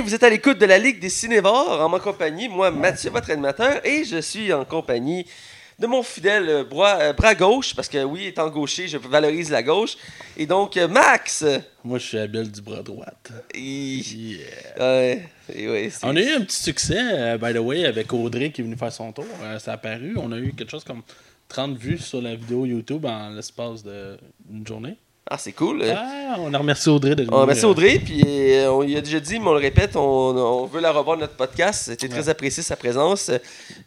Et vous êtes à l'écoute de la Ligue des Cinévores en ma compagnie, moi Mathieu, votre animateur, et je suis en compagnie de mon fidèle euh, bras, euh, bras gauche, parce que oui, étant gaucher, je valorise la gauche. Et donc, euh, Max! Moi, je suis habile du bras droite. Et- Yeah. Ouais, et ouais, c'est- On a eu un petit succès, by the way, avec Audrey qui est venu faire son tour. Ça a apparu. On a eu quelque chose comme 30 vues sur la vidéo YouTube en l'espace d'une journée. Ah, c'est cool. Ah, on a remercié Audrey de On remercie Audrey, puis euh, on lui a déjà dit, mais on le répète, on, on veut la revoir dans notre podcast. C'était très apprécié sa présence. Euh,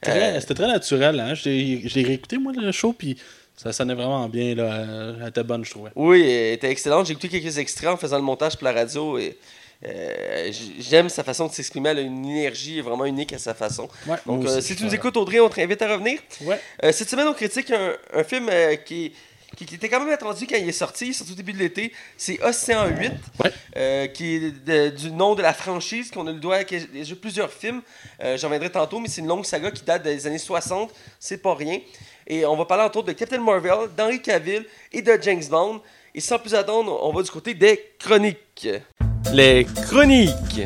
Très- C'était très naturel. Hein? L'ai réécouté, moi, le show, puis ça sonnait vraiment bien. Là. Euh, Elle était bonne, je trouvais. oui, elle était excellente. J'ai écouté quelques extraits en faisant le montage pour la radio et euh, j'aime sa façon de s'exprimer. Elle a une énergie vraiment unique à sa façon. Ouais, Donc, euh, si tu nous écoutes, Audrey, on t'invite à revenir. Ouais. Euh, cette semaine, on critique un, un film euh, qui, qui, qui était quand même attendu quand il est sorti, sorti au début de l'été. C'est Océan 8, Ouais. euh, qui est de- du nom de la franchise, qu'on a le droit à qui a déjà plusieurs films. Euh, J'en reviendrai tantôt, mais c'est une longue saga qui date des années 60, c'est pas rien. Et on va parler entre autres de Captain Marvel, d'Henry Cavill et de James Bond. Et sans plus attendre, on va du côté des chroniques. Les chroniques.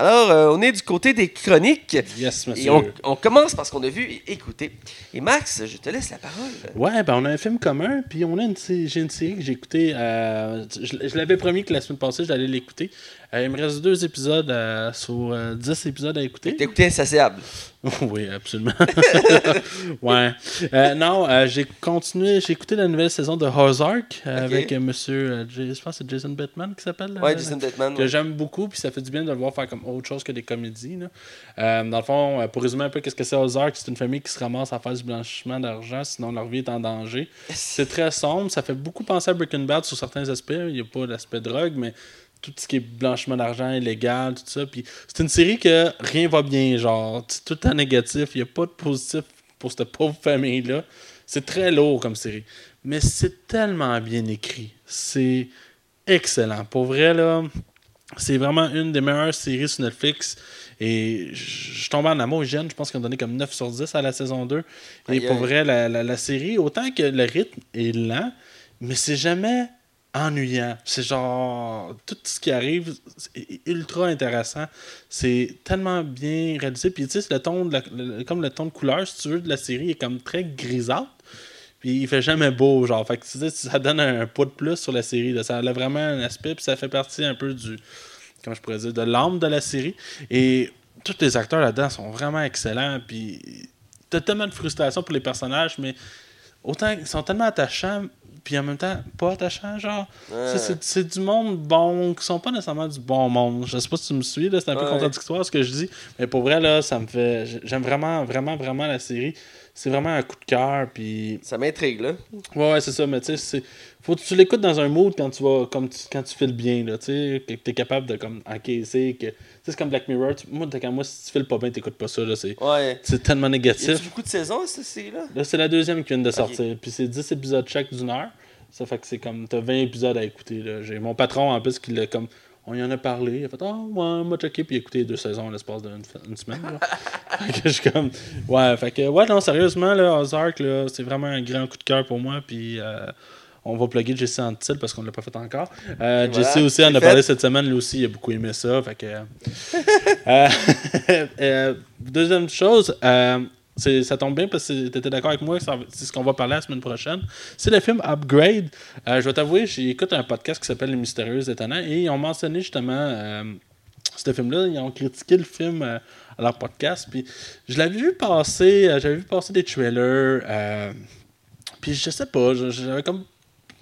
Alors, euh, on est du côté des chroniques. Yes, monsieur. Et on, on commence parce qu'on a vu et écouté. Et Max, je te laisse la parole. Ouais, ben on a un film commun, puis on a une, j'ai une série que j'ai écoutée. euh, je je l'avais promis que la semaine passée, j'allais l'écouter. Euh, il me reste deux épisodes euh, sur euh, 10 épisodes à écouter. T'as écouté Insatiable. oui, absolument. ouais. Non, j'ai continué, j'ai écouté la nouvelle saison de Ozark avec monsieur, je pense que c'est Jason Bateman qui s'appelle. Ouais, Jason Bateman. que ouais. j'aime beaucoup, puis ça fait du bien de le voir faire comme autre chose que des comédies. là. Dans le fond, pour résumer un peu qu'est-ce que c'est Ozark, c'est une famille qui se ramasse à faire du blanchiment d'argent, sinon leur vie est en danger. C'est très sombre, ça fait beaucoup penser à Breaking Bad sur certains aspects. Il n'y a pas l'aspect drogue, mais tout ce qui est blanchiment d'argent, illégal, tout ça. Puis c'est une série que rien va bien, genre, c'est tout en négatif, il n'y a pas de positif pour cette pauvre famille-là. C'est très lourd comme série. Mais c'est tellement bien écrit. C'est excellent. Pour vrai, là, c'est vraiment une des meilleures séries sur Netflix. Et je tombé en amour jeune. Je pense qu'ils ont donné comme 9 sur 10 à la saison 2. Et pour vrai, la, la- la série, autant que le rythme est lent, mais c'est jamais ennuyant. C'est genre. Tout ce qui arrive c'est ultra intéressant. C'est tellement bien réalisé. Puis tu sais, le ton de la- comme le ton de couleur, si tu veux, de la série est comme très grisâtre. Puis il fait jamais beau, genre. Fait que tu ça donne un poids de plus sur la série. Ça a vraiment un aspect, puis ça fait partie un peu du. Comment je pourrais dire, de l'âme de la série. Et tous les acteurs là-dedans sont vraiment excellents. Puis t'as tellement de frustration pour les personnages, mais autant ils sont tellement attachants, puis en même temps pas attachants, genre. Ouais. C'est du monde bon, qui sont pas nécessairement du bon monde. Je sais pas si tu me suis, là, c'est un peu contradictoire ce que je dis, mais pour vrai, là, ça me fait. J'aime vraiment, vraiment, vraiment la série. C'est vraiment un coup de cœur, puis Ça m'intrigue, là. Ouais, ouais, c'est ça, mais tu sais, c'est- faut que tu l'écoutes dans un mood quand tu vas, comme tu, quand tu files bien, là, tu sais, que t'es capable de, comme, encaisser, que, tu sais, c'est comme Black Mirror, tu- moi, quand moi, si tu files pas bien, t'écoutes pas ça, là, c'est, Ouais. c'est tellement Y a négatif. beaucoup de saisons, cette série-là? Là, c'est la deuxième qui vient de sortir, puis c'est 10 épisodes chaque d'une heure, ça fait que c'est comme, t'as 20 épisodes à écouter, là, j'ai mon patron, en plus, qui l'a, comme, on y en a parlé, il a fait, ah, ouais, moi, checké, puis il a écouté deux saisons à l'espace d'une une semaine, fait que je suis comme, ouais, fait que, ouais, non, sérieusement, là, Ozark, là, c'est vraiment un grand coup de cœur pour moi, puis euh, on va plugger Jesse Antil parce qu'on l'a pas fait encore. Euh, Et Jesse voilà, aussi en a parlé fait. cette semaine, lui aussi, il a beaucoup aimé ça, fait que... euh, euh, deuxième chose, euh, ça tombe bien parce que tu étais d'accord avec moi, c'est ce qu'on va parler la semaine prochaine. C'est le film Upgrade. Euh, je vais t'avouer, j'écoute un podcast qui s'appelle Les Mystérieux Étonnants et ils ont mentionné justement euh, ce film-là. Ils ont critiqué le film euh, à leur podcast. Puis je l'avais vu passer, j'avais vu passer des trailers. puis je sais pas, j'avais comme.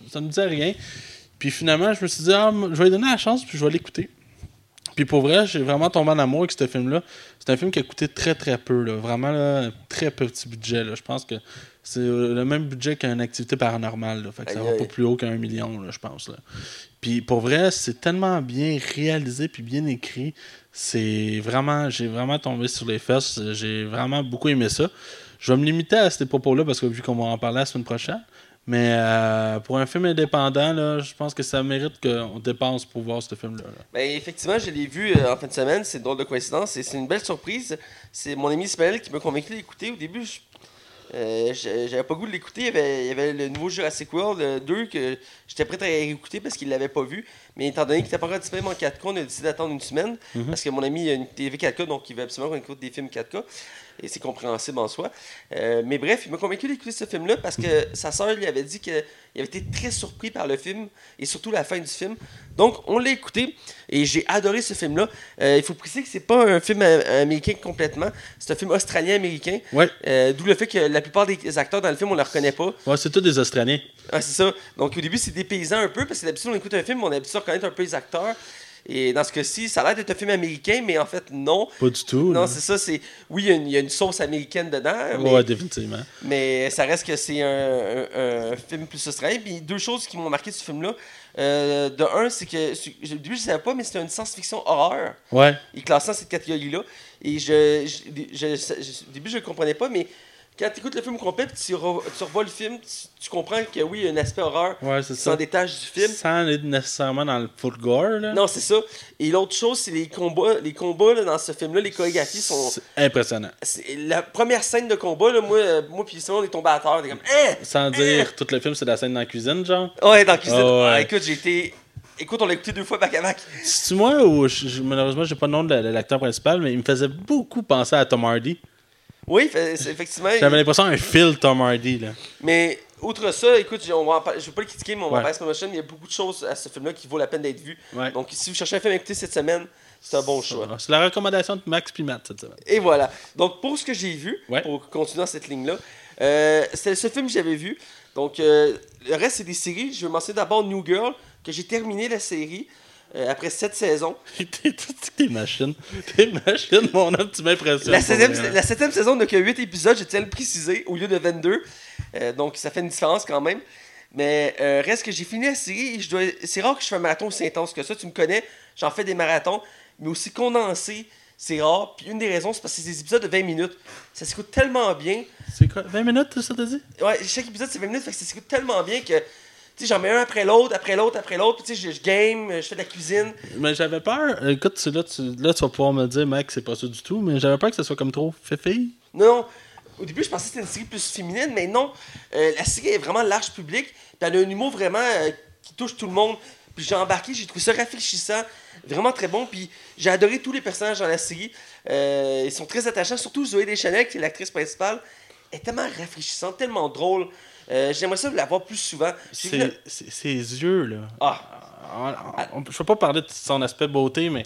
Ça me disait rien. Puis finalement, je me suis dit, ah, je vais lui donner la chance, puis je vais l'écouter. Puis pour vrai, j'ai vraiment tombé en amour avec ce film-là. C'est un film qui a coûté très très peu, là. vraiment là, un très petit budget. Là. Je pense que c'est euh, le même budget qu'une activité paranormale. Là. Fait que ça va pas plus haut qu'un million, là, je pense. Là. Puis pour vrai, c'est tellement bien réalisé puis bien écrit. C'est vraiment, j'ai vraiment tombé sur les fesses. J'ai vraiment beaucoup aimé ça. Je vais me limiter à ces propos-là parce que vu qu'on va en parler la semaine prochaine. Mais euh, pour un film indépendant, là, je pense que ça mérite qu'on dépense pour voir ce film-là. là. Ben, effectivement, je l'ai vu euh, en fin de semaine. C'est une drôle de coïncidence et c'est une belle surprise. C'est mon ami Ismaël qui m'a convaincu de l'écouter. Au début, je- euh, j'avais pas le goût de l'écouter. Il y, avait, il y avait le nouveau Jurassic World euh, 2 que j'étais prêt à écouter parce qu'il l'avait pas vu. Mais étant donné qu'il n'était pas encore disponible en 4K, on a décidé d'attendre une semaine. Mhm. Parce que mon ami a une TV 4K, donc il veut absolument qu'on écoute des films 4K. Et c'est compréhensible en soi. Euh, mais bref, il m'a convaincu d'écouter ce film-là parce que sa sœur lui avait dit qu'il avait été très surpris par le film et surtout la fin du film. Donc, on l'a écouté et j'ai adoré ce film-là. Euh, il faut préciser que c'est pas un film euh, américain complètement. C'est un film australien-américain. Ouais. Euh, D'où le fait que la plupart des acteurs dans le film, on ne les reconnaît pas. Ouais, c'est tous des Australiens. Ah, c'est ça. Donc au début, c'est des paysans un peu, parce que d'habitude, on écoute un film, on a l'habitude de reconnaître un peu les acteurs. Et dans ce cas-ci, ça a l'air d'être un film américain, mais en fait, non. Pas du tout. Non, c'est ça, c'est. Oui, il y a une- il y, a une sauce américaine dedans, mais, Ouais, définitivement. mais ça reste que c'est un, un- un film plus australien. Puis deux choses qui m'ont marqué de ce film-là. Euh, de un, c'est que. Au début, je ne savais pas, mais c'était une science-fiction horreur. Ouais. Il classe dans cette catégorie-là. Et je, je, je- je- au début, je ne comprenais pas, mais quand tu écoutes le film au complet, tu, re- tu revois le film, tu, tu comprends que oui, il y a un aspect horreur Ouais, c'est qui s'en détache du film. Sans être nécessairement dans le full gore, là. Non, c'est ça. Et l'autre chose, c'est les combats. Les combats là, dans ce film-là, les chorégraphies sont. C'est impressionnant. c'est- La première scène de combat, là, moi, euh, moi puis Simon, on est tombé à terre. Est comme. Hein? Sans dire tout le film, c'est la scène dans la cuisine, genre. Ouais, dans la cuisine. Ah ouais. Ah, écoute, j'ai été. Écoute, on l'a écouté deux fois back à back. C'est-tu moi ou je- je- malheureusement, j'ai pas le nom de l'acteur principal, mais il me faisait beaucoup penser à Tom Hardy. Oui, c'est- effectivement. J'avais l'impression d'un Phil Tom Hardy, là. Mais outre ça, écoute, on va je vais pas le critiquer, mais on va Ouais. ma chaîne. Il y a beaucoup de choses à ce film-là qui vaut la peine d'être vu. Ouais. Donc, si vous cherchez un film à écouter cette semaine, c'est un bon choix. C'est la recommandation de Max puis Matt cette semaine. Et voilà. Donc, pour ce que j'ai vu, Ouais. pour continuer dans cette ligne-là, euh, c'est ce film que j'avais vu. Donc, euh, le reste, c'est des séries. Je vais mentionner d'abord New Girl, que j'ai terminé la série euh, après sept saisons. T'es machine. T'es machine, mon homme, tu m'impressionnes. La vrai. la septième saison n'a que 8 épisodes, je tiens à le préciser, au lieu de 22. Euh, donc, ça fait une différence quand même. Mais euh, reste que j'ai fini la série et je dois... c'est rare que je fais un marathon aussi intense que ça. Tu me connais, j'en fais des marathons, mais aussi condensé, c'est rare. Puis une des raisons, c'est parce que c'est des épisodes de 20 minutes. Ça s'écoute tellement bien. C'est quoi? 20 minutes, ça t'as dit? Ouais, chaque épisode c'est 20 minutes, fait que ça s'écoute tellement bien que. Sais, j'en mets un après l'autre, après l'autre, après l'autre. Puis tu sais, je, game, je fais de la cuisine. Mais j'avais peur. Écoute, là, tu, là, tu vas pouvoir me dire, Max, c'est pas ça du tout, mais j'avais peur que ça soit comme trop féfille. Non, non. Au début, je pensais que c'était une série plus féminine, mais non. Euh, la série est vraiment large public. Puis elle a un humour vraiment euh, qui touche tout le monde. Puis j'ai embarqué, j'ai trouvé ça rafraîchissant, vraiment très bon. Puis j'ai adoré tous les personnages dans la série. Euh, ils sont très attachants, surtout Zoé Deschanel, qui est l'actrice principale. Est tellement rafraîchissante, tellement drôle. Euh, J'aimerais ça la voir plus souvent. Ses yeux, là. Ah, Ah, on- Je peux pas parler de son aspect beauté, mais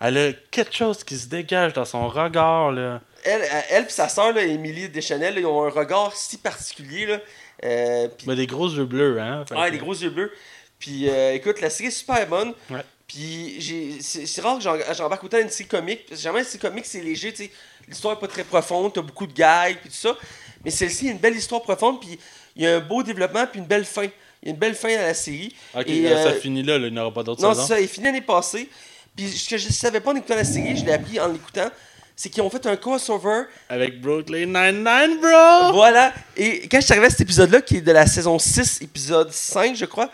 elle a quelque chose qui se dégage dans son regard, là. elle, elle et sa sœur, là, Émilie Deschanel, là, ils ont un regard si particulier. Là. Euh, Mais des gros yeux bleus, hein. Que- des gros yeux bleus. Puis euh, écoute, la série est super bonne. Ouais. Puis c'est rare que j'en- j'embarque autant une série comique. Parce que Généralement, une série comique, c'est léger. tu sais. L'histoire n'est pas très profonde, t'as beaucoup de gags, puis tout ça. Mais celle-ci, a une belle histoire profonde, puis il y a un beau développement, puis une belle fin. Il y a une belle fin à la série. Ok, Et, ça euh, finit là, là, il n'y aura pas d'autres Non, saisons. ça, il est fini l'année passée. Puis ce que je savais pas en écoutant la série, je l'ai appris en l'écoutant, c'est qu'ils ont fait un crossover Avec Brooklyn Nine-Nine, bro! voilà. Et quand je suis arrivé à cet épisode-là, qui est de la saison 6, épisode 5, je crois,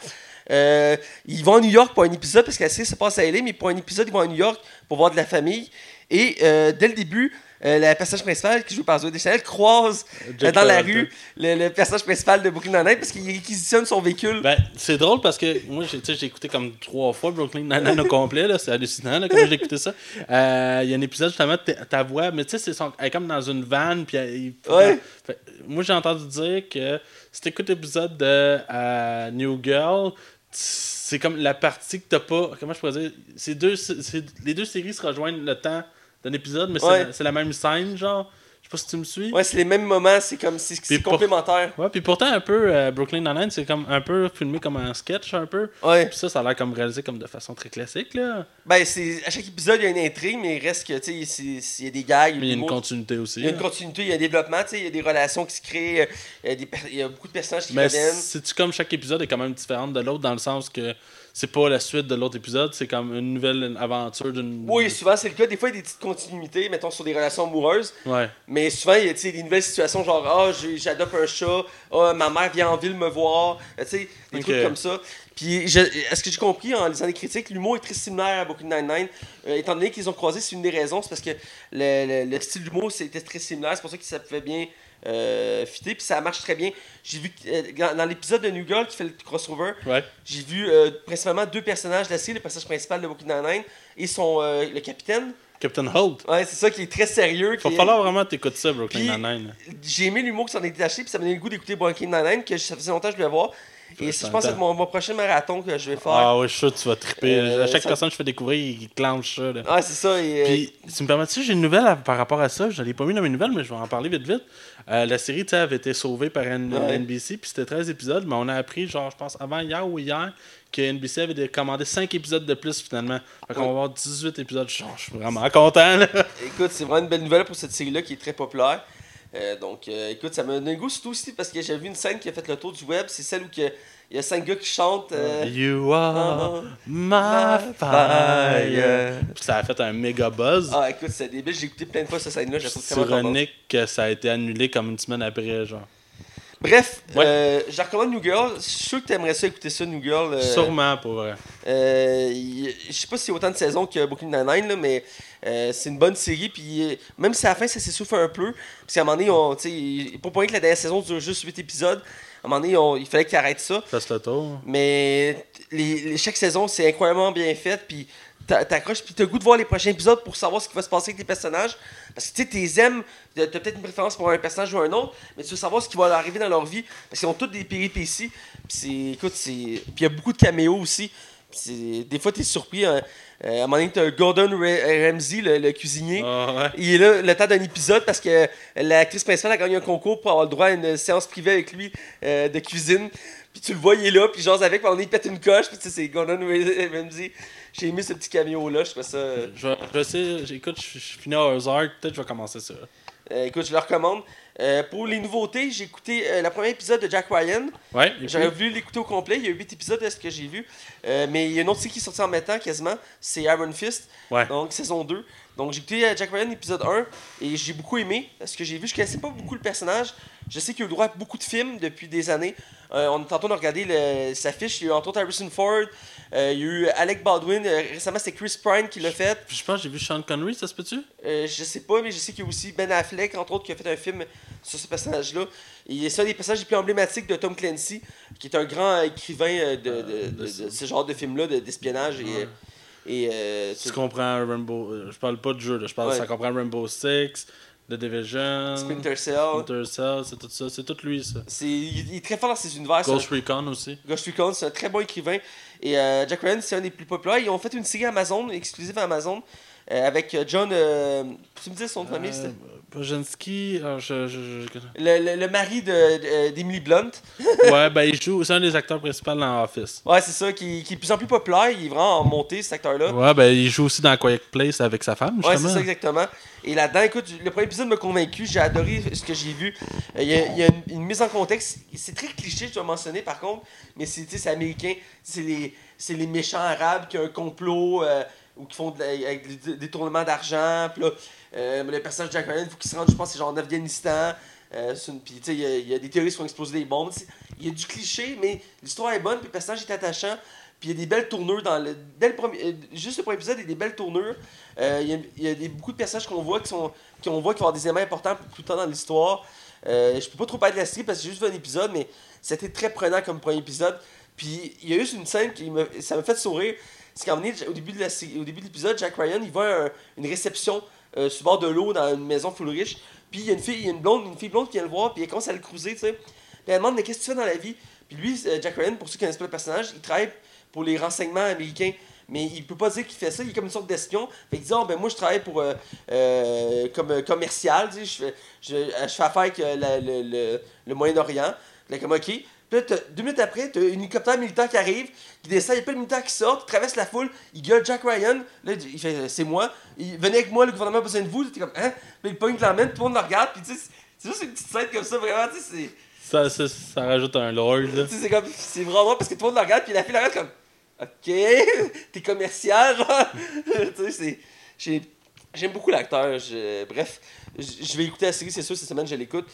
euh, ils vont à New York pour un épisode, parce que la série se passe à LA, mais pour un épisode, ils vont à New York pour voir de la famille. Et euh, dès le début, euh, la personnage principal, qui joue par Zoé Deschanel, croise euh, Jack dans la rue le, le personnage principal de Brooklyn Nine-Nine parce qu'il réquisitionne son véhicule. Ben, c'est drôle parce que moi, j'ai tu sais, j'ai écouté comme trois fois Brooklyn Nine-Nine au complet, là, c'est hallucinant là, comment j'ai écouté ça. Euh, Il y a un épisode justement, ta, ta voix, mais tu sais, c'est son- elle est comme dans une vanne, puis elle- il- Ouais. Fait- moi, j'ai entendu dire que si t'écoutes l'épisode de euh, New Girl, c'est comme la partie que t'as pas. Comment je pourrais dire c'est deux, Les deux séries se rejoignent le temps d'un épisode, mais c'est Ouais. la- c'est la même scène, genre. Je sais pas si tu me suis. Ouais, c'est les mêmes moments, c'est comme c'est c'est pour- complémentaire. Ouais, puis pourtant, un peu, euh, Brooklyn Nine-Nine, c'est comme un peu filmé comme un sketch, un peu. Ouais. Puis ça, ça a l'air comme réalisé comme de façon très classique, là. Ben, c'est à chaque épisode, il y a une intrigue, mais il reste que, tu sais, c'est- c'est- il y a des gags. Mais il y a une continuité aussi. Il y a une continuité, il y a un développement, tu sais, il y a des relations qui se créent, euh, il y a, des per- il y a beaucoup de personnages qui Mais reviennent. c'est-tu comme chaque épisode est quand même différent de l'autre, dans le sens que c'est pas la suite de l'autre épisode, c'est comme une nouvelle aventure d'une. Oui, souvent c'est le cas. Des fois, il y a des petites continuités, mettons, sur des relations amoureuses. Ouais. Mais souvent, il y a des nouvelles situations, genre, ah, j'ai- j'adopte un chat, ah, ma mère vient en ville me voir, tu sais, des trucs comme ça. Puis, est-ce que j'ai compris en lisant les critiques, l'humour est très similaire à Brooklyn Nine-Nine. Euh, étant donné qu'ils ont croisé, c'est une des raisons, c'est parce que le, le- le style d'humour c'était très similaire. C'est pour ça que ça pouvait bien euh, fitter, puis ça marche très bien. J'ai vu euh, dans- l'épisode de New Girl qui fait le crossover, Ouais. j'ai vu euh, principalement deux personnages de la série, le personnage principal de Brooklyn Nine-Nine et son, euh, le capitaine. Captain Holt. Ouais, c'est ça qui est très sérieux. Va qui est- falloir vraiment t'écouter ça, Brooklyn Nine-Nine. J'ai aimé l'humour qui s'en est détaché, puis ça m'a donné le goût d'écouter Brooklyn Nine-Nine, que ça faisait longtemps que je voulais voir. Et je pense que mon, mon prochain marathon que je vais faire. Ah ouais, je suis sûr que tu vas triper. Euh, à chaque ça- personne que je fais découvrir, il clenche ça. Là. Ah, c'est ça. Et, euh, Puis, tu me permets-tu, j'ai une nouvelle à- par rapport à ça. Je ne l'ai pas mis dans mes nouvelles, mais je vais en parler vite vite. Euh, la série, tu sais, avait été sauvée par N- Ouais. NBC, puis c'était 13 épisodes, mais on a appris, genre, je pense, avant hier ou hier, que NBC avait dé- commandé 5 épisodes de plus finalement. Fait qu'on va avoir 18 épisodes. Genre, je suis vraiment content, là. Écoute, c'est vraiment une belle nouvelle pour cette série-là qui est très populaire. Euh, donc, euh, écoute, ça m'a donné le goût, surtout aussi parce que j'ai vu une scène qui a fait le tour du web. C'est celle où que- il y a cinq gars qui chantent. euh, You are Ah, my fire. Puis ça a fait un méga buzz. Ah, écoute, c'est débile. J'ai écouté plein de fois cette scène-là. Je la trouve C'est ironique que ça a été annulé comme une semaine après, genre. Bref, Ouais. euh, je recommande New Girl. Je suis sûr que tu aimerais ça écouter ça, New Girl. euh, Sûrement, pour vrai. Euh, y- je sais pas si c'est autant de saisons que Brooklyn Nine-Nine, là, mais euh, c'est une bonne série. Puis euh, même si à la fin ça s'essouffle un peu, parce qu'à un moment donné, on, pas pour rien que la dernière saison dure juste 8 épisodes, à un moment donné, on- il fallait qu'ils arrêtent ça. Fasse le tour. Mais les, les- chaque saison, c'est incroyablement bien fait. Puis t'accroches, puis t'as le goût de voir les prochains épisodes pour savoir ce qui va se passer avec les personnages. Parce que tu sais, t'es aimes, t'as peut-être une préférence pour un personnage ou un autre, mais tu veux savoir ce qui va leur arriver dans leur vie. Parce qu'ils ont toutes des péripéties. Puis c'est, écoute, c'est. Puis il y a beaucoup de caméos aussi. Des fois, t'es surpris. hein. Euh, à un moment donné, t'as Gordon Ra- Ramsay, le, le cuisinier. Ah ouais. Il est là le temps d'un épisode parce que l'actrice principale a gagné un concours pour avoir le droit à une séance privée avec lui euh, de cuisine. Puis tu le est là, puis genre avec, puis on il pète une coche, puis tu sais, c'est Gordon Ramsay. J'ai aimé ce petit cameo-là, je trouve ça. euh, Je, je sais, j'écoute, je, je finis à Ozark, peut-être que je vais commencer ça. Euh, écoute, je le recommande. Euh, pour les nouveautés, j'ai écouté euh, le premier épisode de Jack Ryan. Ouais, J'aurais voulu l'écouter au complet. Il y a 8 épisodes de ce que j'ai vu? Euh, mais il y a une autre série qui est sortie en même temps quasiment. C'est Iron Fist. Ouais. Donc saison 2. Donc j'ai écouté Jack Ryan épisode 1 et j'ai beaucoup aimé ce que j'ai vu. Je connaissais pas beaucoup le personnage. Je sais qu'il a eu le droit à beaucoup de films depuis des années. On est tantôt on a regardé le- sa fiche. Il y a eu entre autres Harrison Ford. Euh, il y a eu Alec Baldwin. Euh, récemment c'était Chris Pine qui l'a fait. Puis je pense que j'ai vu Sean Connery, ça se peut-tu? Euh, je sais pas, mais je sais qu'il y a aussi Ben Affleck, entre autres, qui a fait un film sur ce personnage-là. Et c'est un des personnages les plus emblématiques de Tom Clancy, qui est un grand écrivain de, de- de- de ce genre de film-là, de- d'espionnage. et, Ouais. et Tu c'est- comprends Rainbow. je parle pas de jeu, là, je parle Ouais. ça comprend Rainbow Six, The Division, Splinter Cell. Splinter Cell, c'est tout ça. C'est tout lui, ça. C'est, il, il est très fort dans ses univers. c'est un- Ghost Recon aussi. Ghost Recon, c'est un très bon écrivain. Et euh, Jack Ryan, c'est un des plus populaires. Ils ont fait une série Amazon, exclusive à Amazon, euh, avec euh, John. euh, tu me dis son nom de famille Euh, Bojanski, je, je- je- le, le- le mari de, de- d'Emily Blunt. Ouais, ben il joue, c'est un des acteurs principaux dans Office. Ouais, c'est ça, qui, qui est de plus en plus populaire. Il est vraiment en montée, cet acteur-là. Ouais, ben il joue aussi dans Quiet Place avec sa femme, Ouais, c'est ça exactement. Et là-dedans, écoute, le premier épisode m'a convaincu, j'ai adoré ce que j'ai vu. Il y a, il y a une, une mise en contexte, c'est très cliché, je dois mentionner par contre, mais c'est américain, c'est les, c'est les méchants arabes qui ont un complot ou qui font des détournements d'argent. Puis là, euh, le personnage de Jack Ryan, il faut qu'il se rende, je pense, c'est genre en Afghanistan. Euh, c'est puis tu sais, il y, a- des terroristes qui font exploser des bombes. C'est- Il y a du cliché, mais l'histoire est bonne, puis le personnage est attachant. Puis il y a des belles tournures dans le. Dès le premier, euh, juste le premier épisode, il y a des belles tournures. Il y a, des, beaucoup de personnages qu'on voit qui sont qu'on voit qui vont avoir des éléments importants plus tard dans l'histoire. Je peux pas trop parler de la série parce que j'ai juste un épisode, mais c'était très prenant comme premier épisode. Puis il y a juste une scène qui me, ça m'a fait sourire. C'est un moment donné, au début de l'épisode, Jack Ryan, il voit un- une réception euh, sur bord de l'eau dans une maison full riche. Puis il y a une fille, il y a une blonde, une fille blonde qui vient le voir, puis elle commence à le cruiser, tu sais. Puis elle demande mais qu'est-ce que tu fais dans la vie? Puis lui, euh, Jack Ryan, pour ceux qui connaissent pas le personnage, il travaille pour les renseignements américains. Mais il peut pas dire qu'il fait ça, il est comme une sorte d'espion. Fait qu'il dit, Ah, ben moi je travaille pour euh, euh, comme euh, commercial, tu sais, je fais, je, je fais affaire avec le, le- le Moyen-Orient. Là, comme ok. Puis là, deux minutes après, t'as un hélicoptère militaire qui arrive, qui descend, il y a pas de militaire qui sort, qui traverse la foule, il gueule Jack Ryan, là il fait c'est moi, il venez avec moi, le gouvernement a besoin de vous, t'es comme hein, puis il pogne l'emmène, tout le monde le regarde, puis tu sais, c'est- juste une petite scène comme ça, vraiment, tu sais, c'est. Ça, ça, ça rajoute un lord, là. Tu sais, c'est comme. C'est vraiment drôle parce que tout le monde le regarde, puis la fille la regarde comme. Ok, t'es commercial, genre. tu sais, c'est. j'ai- J'aime beaucoup l'acteur. Bref, je je vais écouter la série, c'est sûr, cette semaine, je l'écoute.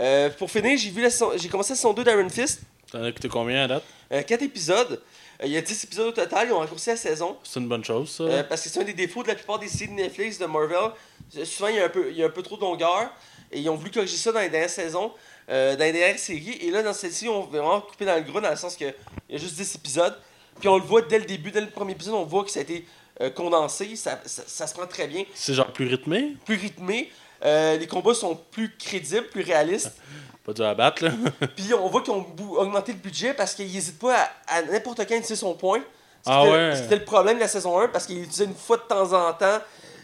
Euh, pour finir, j'ai vu j'ai commencé la saison 2 d'Iron Fist. T'en as écouté combien à date? 4 épisodes. Euh, il y a 10 épisodes au total, ils ont raccourci la saison. C'est une bonne chose, ça. Euh, parce que c'est un des défauts de la plupart des séries de Netflix, de Marvel. Euh, Souvent, il y a un peu, il y a un peu trop de longueur. Et ils ont voulu corriger ça dans les dernières saisons, euh, dans les dernières séries. Et là, dans celle-ci, on va vraiment couper dans le gros, dans le sens qu'il y a juste 10 épisodes. Puis on le voit dès le début, dès le premier épisode, on voit que ça a été euh, condensé. Ça, ça, ça se prend très bien. C'est genre plus rythmé? Plus rythmé. Euh, les combats sont plus crédibles, plus réalistes. Pas dur à battre, là. Puis on voit qu'ils ont augmenté le budget parce qu'ils n'hésitent pas à, à n'importe quand utiliser son point. Ah C'était- ouais. C'était le problème de la saison 1 parce qu'il l'utilisait une fois de temps en temps.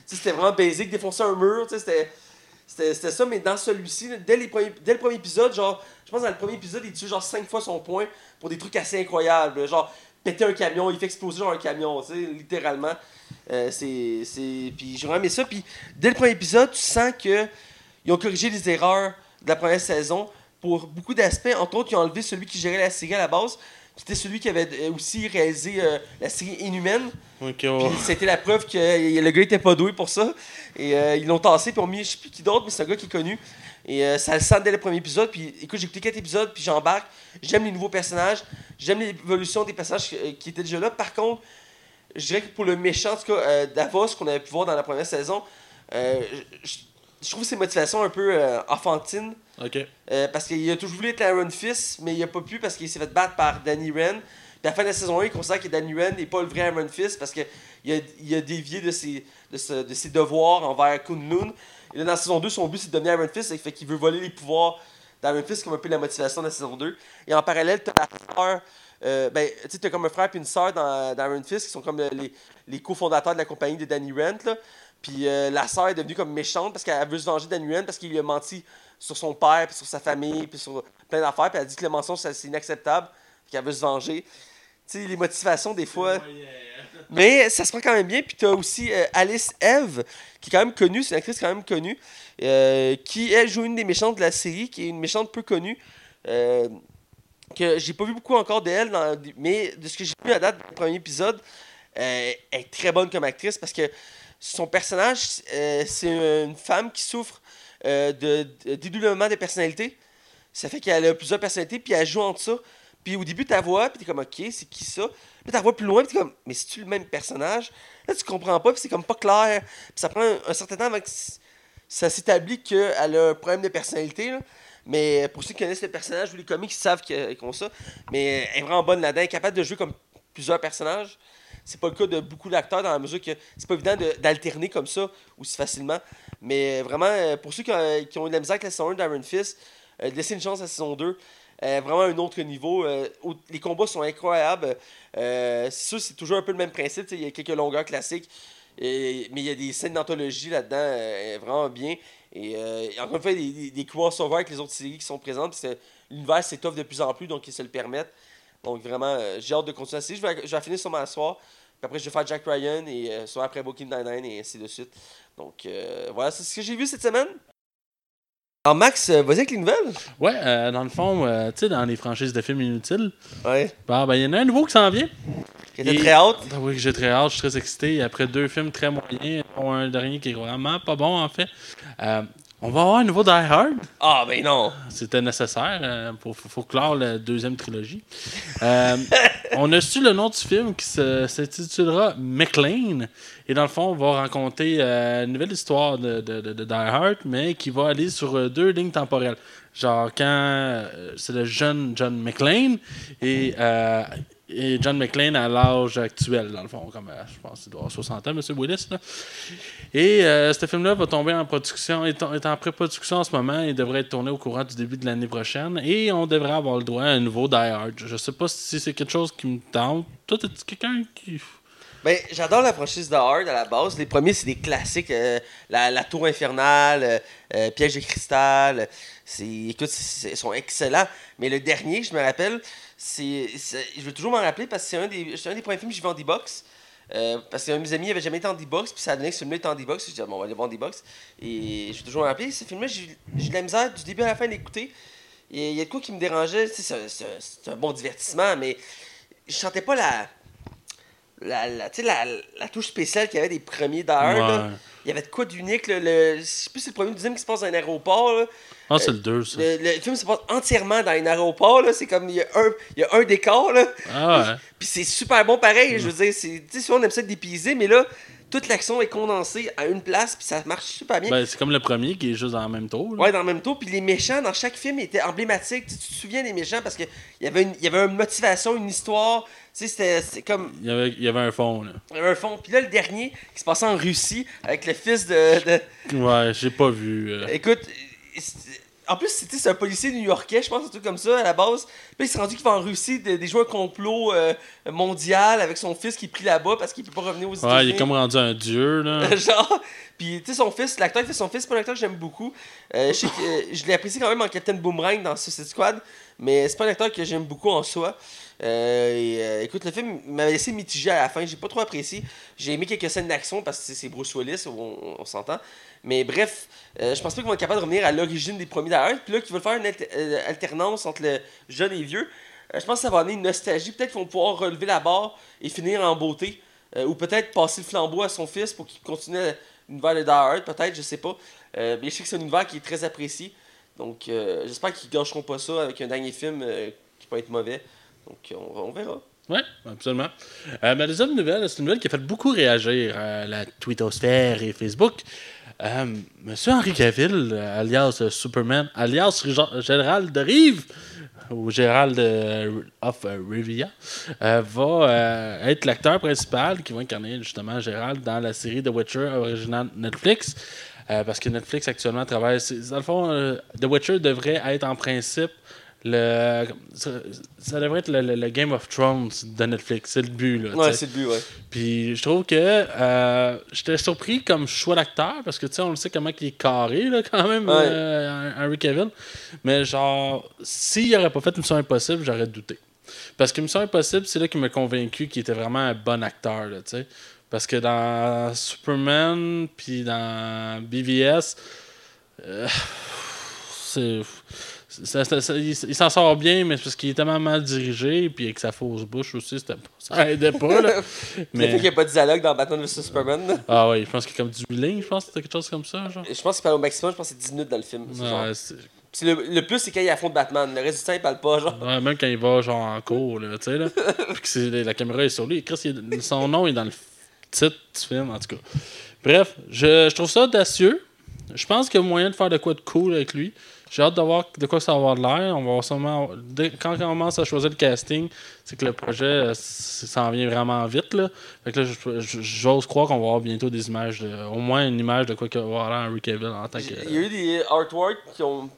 C'était vraiment basique, défoncer un mur. C'était ça, mais dans celui-ci, dès, les premiers, dès le premier épisode, genre, je pense que dans le premier épisode, il utilise genre 5 fois son point pour des trucs assez incroyables. Genre, péter un camion, il fait exploser genre un camion, tu sais, littéralement. Euh, c'est. c'est- Puis j'ai vraiment ça. Puis dès le premier épisode, tu sens que ils ont corrigé les erreurs de la première saison pour beaucoup d'aspects. Entre autres, ils ont enlevé celui qui gérait la série à la base, qui était celui qui avait euh, aussi réalisé euh, la série Inhumaine. Puis c'était la preuve que le gars était pas doué pour ça. Et euh, ils l'ont tassé, puis ont mis je sais plus qui d'autre, mais c'est un gars qui est connu. Et euh, ça le sent dès le premier épisode. Puis écoute, j'ai écouté quatre épisodes, puis j'embarque. J'aime les nouveaux personnages. J'aime l'évolution des personnages euh, qui étaient déjà là. Par contre, je dirais que pour le méchant, en tout cas, euh, Davos, qu'on avait pu voir dans la première saison, euh, je, trouve ses motivations un peu enfantines. Parce qu'il a toujours voulu être Iron Fist, mais il a pas pu parce qu'il s'est fait battre par Danny Ren. Puis à la fin de la saison 1, il considère que Danny Ren n'est pas le vrai Iron Fist parce qu'il a, il a dévié de ses, de, ce- de ses devoirs envers Kunlun. Et là, dans la saison 2, son but c'est de devenir Iron Fist, fait qu'il veut voler les pouvoirs d'Iron Fist, comme un peu la motivation de la saison 2. Et en parallèle, t'as la sœur. euh, ben, tu sais, t'as comme un frère et une sœur dans, dans Iron Fist qui sont comme euh, les, les cofondateurs de la compagnie de Danny Rand. Là. Puis euh, la sœur est devenue comme méchante parce qu'elle veut se venger de Danny Rand parce qu'il lui a menti sur son père, puis sur sa famille, puis sur plein d'affaires. Puis elle dit que le mensonge, c'est inacceptable, qu'elle veut se venger. Tu sais, les motivations, des fois. Mais ça se prend quand même bien. Puis tu as aussi euh, Alice Eve, qui est quand même connue, c'est une actrice quand même connue, euh, qui, elle, joue une des méchantes de la série, qui est une méchante peu connue. euh, que j'ai pas vu beaucoup encore d'elle, mais de ce que j'ai vu à date du premier épisode, euh, elle est très bonne comme actrice parce que son personnage, c'est une femme qui souffre de, de dédoublement de personnalité. Ça fait qu'elle a plusieurs personnalités, puis elle joue entre ça. Puis au début, tu la vois, puis t'es comme, OK, c'est qui ça? Puis tu la vois plus loin, puis t'es comme, mais c'est-tu le même personnage? Là, tu comprends pas, puis c'est comme pas clair. Puis ça prend un, certain temps avant que ça s'établit qu'elle a un problème de personnalité. là. Mais pour ceux qui connaissent le personnage ou les comics, ils savent qu'ils ont ça. Mais elle est vraiment bonne là-dedans. Elle est capable de jouer comme plusieurs personnages. C'est pas le cas de beaucoup d'acteurs dans la mesure que c'est pas évident de- d'alterner comme ça aussi facilement. Mais vraiment, euh, pour ceux qui ont, qui ont eu de la misère avec la saison 1 d'Iron Fist, euh, de laisser une chance à la saison 2. Euh, vraiment un autre niveau. Euh, au- les combats sont incroyables. Euh, c'est sûr, c'est toujours un peu le même principe. Il y a quelques longueurs classiques. Et- mais il y a des scènes d'anthologie là-dedans euh, vraiment bien. Et euh, encore une fois, des, des, des crossovers avec les autres séries qui sont présentes. L'univers s'étoffe de plus en plus, donc ils se le permettent. Donc vraiment, euh, j'ai hâte de continuer la série. Je vais, finir sur ma soir. Puis après, je vais faire Jack Ryan et euh, soit après Booking Nine-Nine et ainsi de suite. Donc euh, voilà, c'est ce que j'ai vu cette semaine. Alors Max, euh, vas-y avec les nouvelles. Ouais, euh, dans le fond, euh, tu sais, dans les franchises de films inutiles, Ouais. bah, ben, il y en a un nouveau qui s'en vient. Qui très hâte. Ah oui, que j'ai très hâte, je suis très excité. Après deux films très moyens, un dernier qui est vraiment pas bon, en fait. Euh, on va avoir un nouveau Die Hard. Ah, ben non. C'était nécessaire euh, pour faut, faut clore la deuxième trilogie. Euh, on a su le nom du film qui se- s'intitulera McLean. Et dans le fond, on va raconter euh, une nouvelle histoire de, de, de- de Die Hard, mais qui va aller sur euh, deux lignes temporelles. Genre quand euh, c'est le jeune John McLean et, euh, et John McLean à l'âge actuel, dans le fond, comme euh, je pense qu'il doit avoir 60 ans, M. Willis. Là. Et euh, ce film-là va tomber en production, est est en pré-production en ce moment et devrait être tourné au courant du début de l'année prochaine. Et on devrait avoir le droit à un nouveau Die Hard. Je sais pas si c'est quelque chose qui me tente. Toi, t'es quelqu'un qui. Ben, j'adore la franchise de Hard à la base. Les premiers, c'est des classiques. euh, la, Tour Infernale, Piège de Cristal. C'est, écoute, ils sont excellents. Mais le dernier, je me rappelle, c'est, je veux toujours m'en rappeler parce que c'est un des, un des premiers films que j'ai vu en D-Box. Euh, parce qu'un de mes amis avait jamais été en D-Box, puis ça a donné que ce film-là était en D-Box. Je dis, bon, on va aller voir en D-Box. Et je vais toujours me rappeler, ce film-là, j'ai de la misère du début à la fin. Et il y a de quoi qui me dérangeait. C'est, c'est un bon divertissement, mais je sentais pas la, la, la, tu sais, la, la touche spéciale qu'il y avait des premiers. Ouais. il y avait de quoi d'unique. là, Le... Je sais plus si c'est le premier ou le deuxième qui se passe dans un aéroport. Là. Ah, c'est le 2, ça. Le, le film se passe entièrement dans un aéroport. là. C'est comme il y a un, il y a un décor. Là. Ah, ouais. Puis c'est super bon pareil. Je veux dire, c'est- on aime ça dépayser, mais là, toute l'action est condensée à une place. Puis ça marche super bien. Ben, c'est comme le premier qui est juste dans le même tour. là. Ouais, dans le même tour. Puis les méchants, dans chaque film, étaient emblématiques. Tu, tu te souviens des méchants parce qu'il y avait une, il y avait une motivation, une histoire. Tu sais, c'était c'était comme. Il, y avait, il y avait un fond, là. Il y avait un fond. Puis là, le dernier, qui se passait en Russie, avec le fils de. de- Ouais, j'ai pas vu. euh. Écoute, en plus, c'était c'est un policier new-yorkais, je pense, un truc comme ça, à la base. Puis il s'est rendu qu'il va en Russie de- des jouer un complot euh, mondial avec son fils qui est pris là-bas parce qu'il peut pas revenir aux États-Unis. Ouais, il est comme rendu un dieu, là. Genre, puis tu sais, son fils, l'acteur qui fait son fils, c'est pas un acteur que j'aime beaucoup. Euh, je euh, je l'ai apprécié quand même en Captain Boomerang dans Suicide Squad, mais c'est pas un acteur que j'aime beaucoup en soi. Euh, et, écoute, le film m'avait laissé mitigé à la fin, j'ai pas trop apprécié. J'ai aimé quelques scènes d'action parce que c'est- Bruce Willis, on s'entend. Mais bref, euh, je pense pas qu'ils vont être capables de revenir à l'origine des premiers d'ailleurs. Puis là, qu'ils veulent faire une euh, alternance entre le jeune et vieux. Euh, je pense que ça va amener une nostalgie. Peut-être qu'ils vont pouvoir relever la barre et finir en beauté. Euh, ou peut-être passer le flambeau à son fils pour qu'il continue l'univers de Hard, peut-être, je sais pas. Mais je sais que c'est un univers qui est très apprécié. Donc j'espère qu'ils gâcheront pas ça avec un dernier film qui peut être mauvais. Donc on, verra. Ouais, absolument. Euh, ma deuxième nouvelle, c'est une nouvelle qui a fait beaucoup réagir euh, la twittosphère et Facebook. Euh, Monsieur Henri Cavill, euh, alias euh, Superman, alias Rég- Gérald de Rive, ou Gérald de, of Rivia, va être l'acteur principal qui va incarner justement Gérald dans la série The Witcher originale Netflix. Parce que Netflix actuellement travaille. Dans le fond, The Witcher devrait être en principe le. Ça, ça devrait être le, le- le Game of Thrones de Netflix. C'est le but, là. Ouais, c'est le but, ouais. Puis je trouve que euh, j'étais surpris comme choix d'acteur parce que tu sais, on le sait comment il est carré là, quand même, Ouais. euh, Henry Cavill. Mais genre, s'il aurait pas fait Mission Impossible, j'aurais douté. Parce que Mission Impossible, c'est là qui m'a convaincu qu'il était vraiment un bon acteur, là, tu sais. Parce que dans Superman, puis dans BVS, euh, c'est. Ça- ça- ça- il il s'en sort bien, mais c'est parce qu'il est tellement mal dirigé, puis avec sa fausse bouche aussi, pas- ça aidait pas. Là. Mais... Qu'il n'y a pas de dialogue dans Batman vs Superman. là. ah ouais, je pense qu'il y a comme du lignes, je pense que quelque chose comme ça. Genre. Je pense qu'il parle au maximum, je pense que c'est 10 minutes dans le film. le, le plus, c'est quand il affronte Batman. Le reste du temps, il parle pas, genre. ouais, même quand il va genre en cours, là, tu sais, là. puis que la caméra est sur lui. Chris, il est- son nom est dans le titre du film, en tout cas. Bref, je, je trouve ça audacieux. Je pense qu'il y a moyen de faire de quoi de cool avec lui. J'ai hâte de voir de quoi ça va avoir de l'air. On va voir sûrement. dès- quand on commence à choisir le casting, c'est que le projet euh, s'en vient vraiment vite. Là. Fait que là, j'ose croire qu'on va avoir bientôt des images, de, au moins une image de quoi qu'il va avoir l'air Henry Cavill en tant que. Il y a eu des artworks qui ont,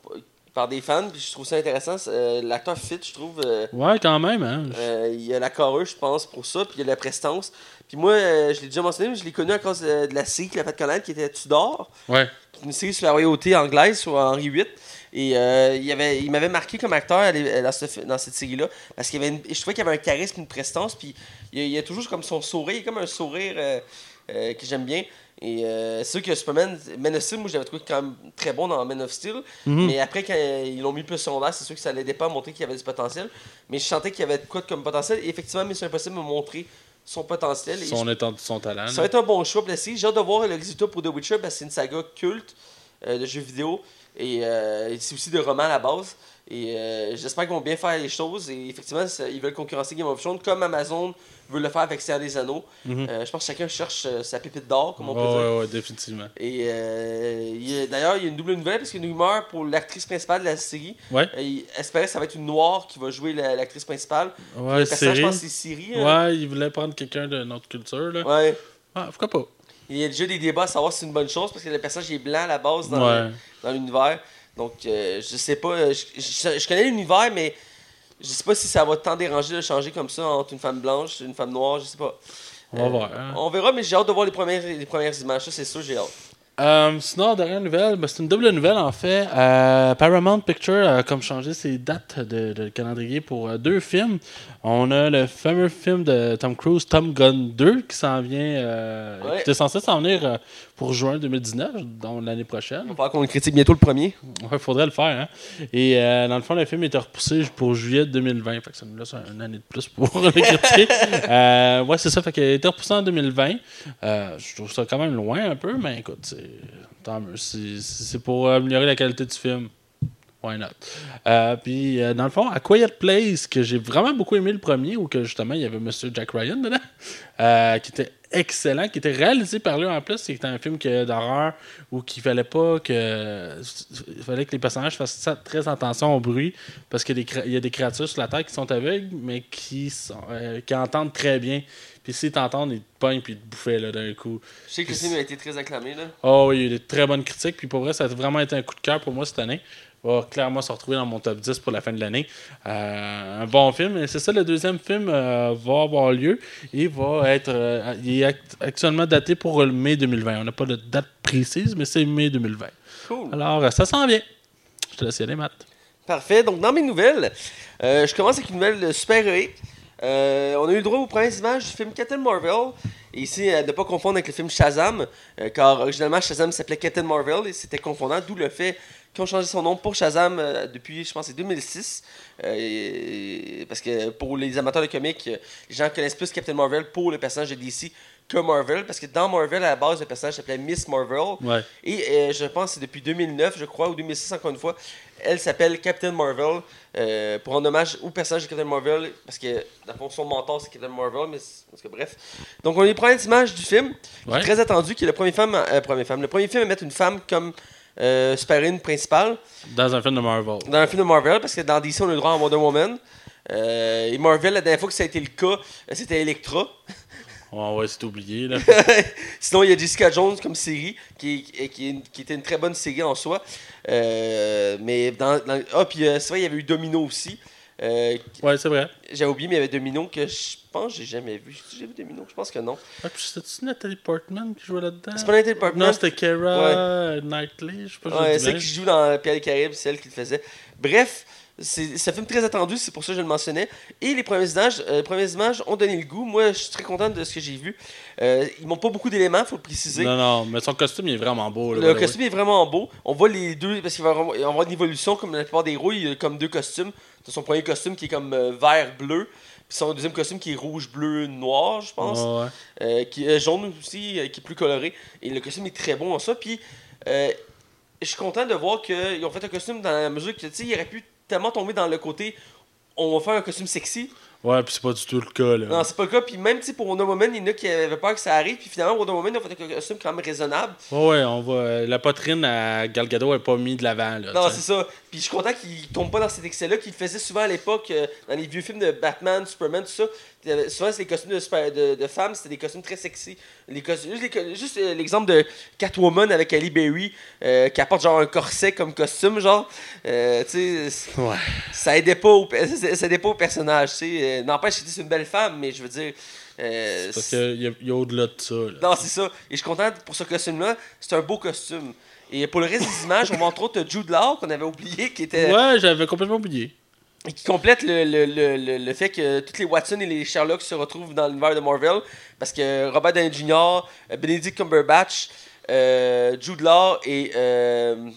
par des fans, puis je trouve ça intéressant. Euh, L'acteur fit, je trouve. euh, Ouais, quand même, hein. euh, il y a la carrure, je pense, pour ça, puis il y a la prestance. Puis moi, je l'ai déjà mentionné, mais je l'ai connu à cause de, de la série qu'il a fait connaître, qui était Tudor. Ouais. une série sur la royauté anglaise sur Henri VIII. Et euh, il, avait, il m'avait marqué comme acteur l'é- dans, ce- dans cette série-là. Parce qu'il avait une- je trouvais qu'il y avait un charisme, une prestance. Puis il y a, il a toujours comme son sourire. Il y a comme un sourire euh, euh, que j'aime bien. Et euh, c'est sûr que Superman, Man of Steel, moi j'avais trouvé quand même très bon dans Man of Steel. Mhm. Mais après, quand ils l'ont mis plus secondaire, c'est sûr que ça l'aidait pas à montrer qu'il y avait du potentiel. Mais je sentais qu'il y avait de quoi comme potentiel. Et effectivement, Mission Impossible m'a montré son potentiel. Et je Son, étend- son talent. ça va être un bon choix pour la série. J'ai hâte de voir le résultat pour The Witcher parce que c'est une saga culte euh, de jeux vidéo et euh, c'est aussi de romans à la base. Et euh, j'espère qu'ils vont bien faire les choses. Et effectivement, ils veulent concurrencer Game of Thrones comme Amazon veut le faire avec Seigneur des Anneaux. Mhm. Euh, je pense que chacun cherche sa pépite d'or, comme on peut dire. ouais, ouais, définitivement. Et d'ailleurs, il y a une double nouvelle parce qu'il y a une rumeur pour l'actrice principale de la série. Ouais. Il espérait que ça va être une noire qui va jouer la- l'actrice principale. Ouais, le personnage, je pense c'est Siri. hein. Ouais, il voulait prendre quelqu'un de notre culture, là. Ouais. Ah, pourquoi pas? Il y a déjà des débats à savoir si c'est une bonne chose parce que le personnage est blanc à la base dans, Ouais. Dans l'univers. Donc, euh, je sais pas. euh, Je, je- je connais l'univers, mais je sais pas si ça va tant déranger de changer comme ça entre une femme blanche et une femme noire. Je sais pas. On va Euh, voir. hein. On verra, mais j'ai hâte de voir les premières, les premières images. Ça, c'est sûr, j'ai hâte. Euh, sinon, dernière nouvelle, ben, c'est une double nouvelle en fait. Euh, Paramount Picture a comme changé ses dates de, de calendrier pour euh, deux films. On a le fameux film de Tom Cruise, Tom Gun 2, qui s'en vient. Ouais. qui était censé s'en venir pour juin 2019, donc l'année prochaine. On va qu'on critique bientôt le premier. Ouais, faudrait le faire. Hein? Et dans le fond, le film était repoussé pour juillet 2020. Fait que ça nous laisse une année de plus pour le critiquer. ouais, c'est ça. Fait qu'il été repoussé en 2020. Euh, je trouve ça quand même loin un peu, mais écoute, c'est tant mieux. C'est- pour améliorer la qualité du film. Why not? Euh, puis, euh, dans le fond, à Quiet Place, que j'ai vraiment beaucoup aimé le premier, où que justement il y avait Monsieur Jack Ryan dedans, euh, qui était excellent, qui était réalisé par lui en plus. C'était un film d'horreur où qu'il fallait pas que. Il fallait que les personnages fassent très attention au bruit, parce qu'il y a des, créatures sur la terre qui sont aveugles, mais qui, euh, qui entendent très bien. Puis s'ils t'entendent, ils te pognent puis ils te bouffaient là, d'un coup. Je sais que le film a été très acclamé. Là. Oh oui, il y a eu des très bonnes critiques. Puis pour vrai, ça a vraiment été un coup de cœur pour moi cette année. Il va clairement se retrouver dans mon top 10 pour la fin de l'année. Euh, un bon film. Et c'est ça, le deuxième film euh, va avoir lieu. Et va être. euh, il est act- actuellement daté pour le mai 2020. On n'a pas de date précise, mais c'est mai 2020. Cool. Alors, ça s'en vient. Je te laisse y aller, Matt. Parfait. Donc, dans mes nouvelles, je commence avec une nouvelle super-héroïque. Euh, on a eu droit aux premières images du film Captain Marvel. Et ici, à ne pas confondre avec le film Shazam, euh, car originalement Shazam s'appelait Captain Marvel et c'était confondant, d'où le fait ont changé son nom pour Shazam euh, depuis, je pense, c'est 2006. Euh, et- parce que pour les amateurs de comics, euh, les gens connaissent plus Captain Marvel pour le personnage de DC que Marvel, parce que dans Marvel, à la base, le personnage s'appelait Miss Marvel. Ouais. Et euh, je pense que c'est depuis 2009, je crois, ou 2006 encore une fois, elle s'appelle Captain Marvel euh, pour rendre hommage au personnage de Captain Marvel parce que dans le fond son mentor c'est Captain Marvel, mais parce que bref. Donc on est les premières images du film, qui est très attendu, qui est le premier film, euh, premier film, le premier film à mettre une femme comme euh, super-héroïne principale Dans un film de Marvel. dans un film de Marvel parce que dans DC on a le droit à Wonder Woman. Et Marvel, la dernière fois que ça a été le cas, c'était Electra. Ouais, ouais, c'est oublié. Là. Sinon, il y a Jessica Jones comme série, qui, qui, qui, est une- qui était une très bonne série en soi. Euh, mais dans, dans- Ah, puis euh, c'est vrai, il y avait eu Domino aussi. Euh, Ouais, c'est vrai. J'avais oublié, mais il y avait Domino que je pense que j'ai jamais vu. J'ai vu Domino Je pense que non. Puis c'était-tu Nathalie Portman qui jouait là-dedans? C'est pas Nathalie Portman. Non, c'était Kara Knightley. Je sais pas Ouais, dis c'est elle bien. qui joue dans Pierre des Caraïbes, c'est elle qui le faisait. Bref, c'est un film très attendu, c'est pour ça que je le mentionnais. Et les premières images, euh, les premières images ont donné le goût. Moi, je suis très content de ce que j'ai vu. Euh, ils m'ont pas beaucoup d'éléments, faut le préciser. Non, non, mais son costume il est vraiment beau. Là, Le costume est vraiment beau. On voit les deux, parce qu'il va y avoir- il une évolution, comme la plupart des héros, il y a comme deux costumes. Son premier costume qui est comme euh, vert-bleu, puis son deuxième costume qui est rouge-bleu-noir, je pense. Ouais, ouais. Euh, qui est jaune aussi, qui est plus coloré. Et le costume est très bon en ça. Puis, je suis content de voir qu'ils ont fait un costume dans la mesure que, tu sais, il aurait pu tellement tomber dans le côté on va faire un costume sexy. Ouais, puis c'est pas du tout le cas. Là. Non, c'est pas le cas. Puis même, tu sais, pour Wonder Woman, il y en a qui avaient peur que ça arrive. Puis finalement, Wonder Woman, ils ont fait un costume quand même raisonnable. Ouais, ouais, on va. euh, La poitrine à Gal Gadot est pas mise de l'avant. Là, Non, c'est ça. Puis je suis content qu'il tombe pas dans cet excès-là, qu'il faisait souvent à l'époque, euh, dans les vieux films de Batman, Superman, tout ça. Avait- Souvent, c'est des costumes de, super- de, de femmes, c'était des costumes très sexy. Les costumes, juste les euh, l'exemple de Catwoman avec Ali Berry, euh, qui apporte genre un corset comme costume, genre. Euh, tu sais, Ouais. ça aidait pas au, ça ça aidait pas au personnage, tu sais. Euh, N'empêche, c'est une belle femme, mais je veux dire. euh, Parce qu'il y a, y a au-delà de ça. Là. non, c'est ça. Et je suis content pour ce costume-là. C'est un beau costume. Et pour le reste des images, on voit entre autres Jude Law, qu'on avait oublié, qui était Ouais, j'avais complètement oublié. Et qui complète le, le, le, le, fait que tous les Watson et les Sherlock se retrouvent dans l'univers de Marvel. Parce que Robert Downey Jr., euh, Benedict Cumberbatch, euh, Jude Law et. euh,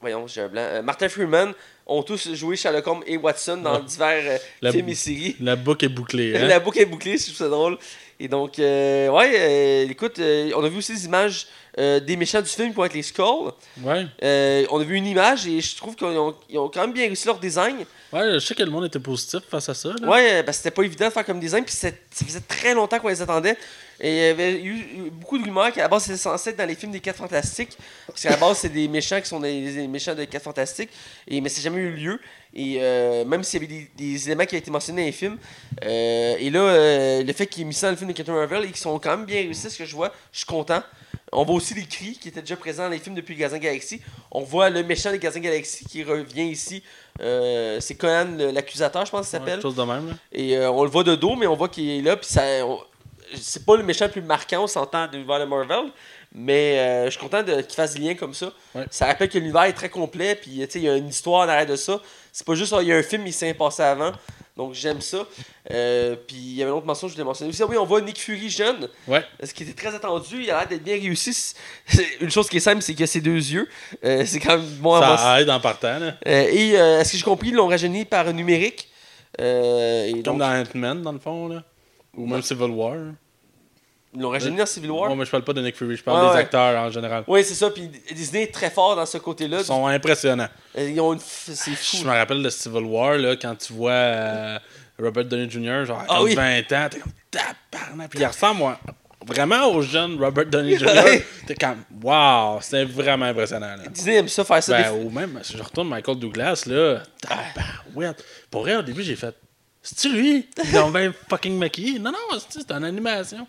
voyons, j'ai un blanc. euh, Martin Freeman ont tous joué Sherlock Holmes et Watson dans Ouais. divers films et séries. La boucle est bouclée. Hein? La boucle est bouclée, je trouve ça drôle. Et donc, ouais, écoute, on a vu aussi des images euh, des méchants du film qui vont être les Skulls. Ouais. Euh, on a vu une image et je trouve qu'ils ont, quand même bien réussi leur design. Ouais, je sais que le monde était positif face à ça. Là. Ouais, parce que c'était pas évident de faire comme design, puis ça faisait très longtemps qu'on les attendait. Et il y avait eu, beaucoup de rumeurs qu'à la base c'était censé être dans les films des 4 Fantastiques. Parce qu'à la base c'est des méchants qui sont des, des méchants de 4 Fantastiques. Et, mais c'est jamais eu lieu. Et euh, même s'il y avait des, des éléments qui avaient été mentionnés dans les films. euh, et là, euh, le fait qu'ils aient mis ça dans le film de Captain Marvel et qu'ils sont quand même bien réussis, ce que je vois, je suis content. On voit aussi les cris qui étaient déjà présents dans les films depuis Gazan Galaxy. On voit le méchant des Gazan Galaxy qui revient ici. Euh, c'est Conan l'accusateur, je pense qu'il s'appelle. quelque chose de même. Là. Et euh, on le voit de dos, mais on voit qu'il est là. Puis ça, on- c'est pas le méchant le plus marquant, on s'entend de l'univers de Marvel. Mais euh, je suis content de, qu'il fasse des liens comme ça. Ouais. Ça rappelle que l'univers est très complet, puis il y a une histoire en arrière de ça. C'est pas juste, ah, il y a un film, il s'est passé avant. Donc j'aime ça. Euh, puis il y avait une autre mention que je voulais mentionner aussi. Ah oui, on voit Nick Fury jeune. Ouais. Ce qui était très attendu, il a l'air d'être bien réussi. Une chose qui est simple, c'est qu'il a ses deux yeux. Euh, c'est quand même bon à. Ça aide en partant, là. Euh, et euh, est-ce que j'ai compris, ils l'ont rajeuni par numérique? Et Comme donc, dans Ant-Man, dans le fond, là. Ou même Civil War. Ils l'ont dans Civil War. Moi, mais je parle pas de Nick Fury, je parle des ouais. acteurs en général. Oui, c'est ça. Puis Disney est très fort dans ce côté-là. Ils sont impressionnants. Euh, Ils ont une. f- C'est fou. Je me rappelle de Civil War, là, quand tu vois euh, Robert Downey Jr., genre, Ah comme oui. 20 ans, t'es comme, tabarnak. Puis il ressemble moi, vraiment au jeune Robert Downey Jr. Ouais. T'es comme, wow, c'était vraiment impressionnant, là. Disney aime ça faire ça. Ben, ou même, si je retourne Michael Douglas, là, tabarouette. Pour vrai, au début, j'ai fait, c'est-tu lui? Ils ont bien fucking maquillé. Non, non, c'est c'est en animation.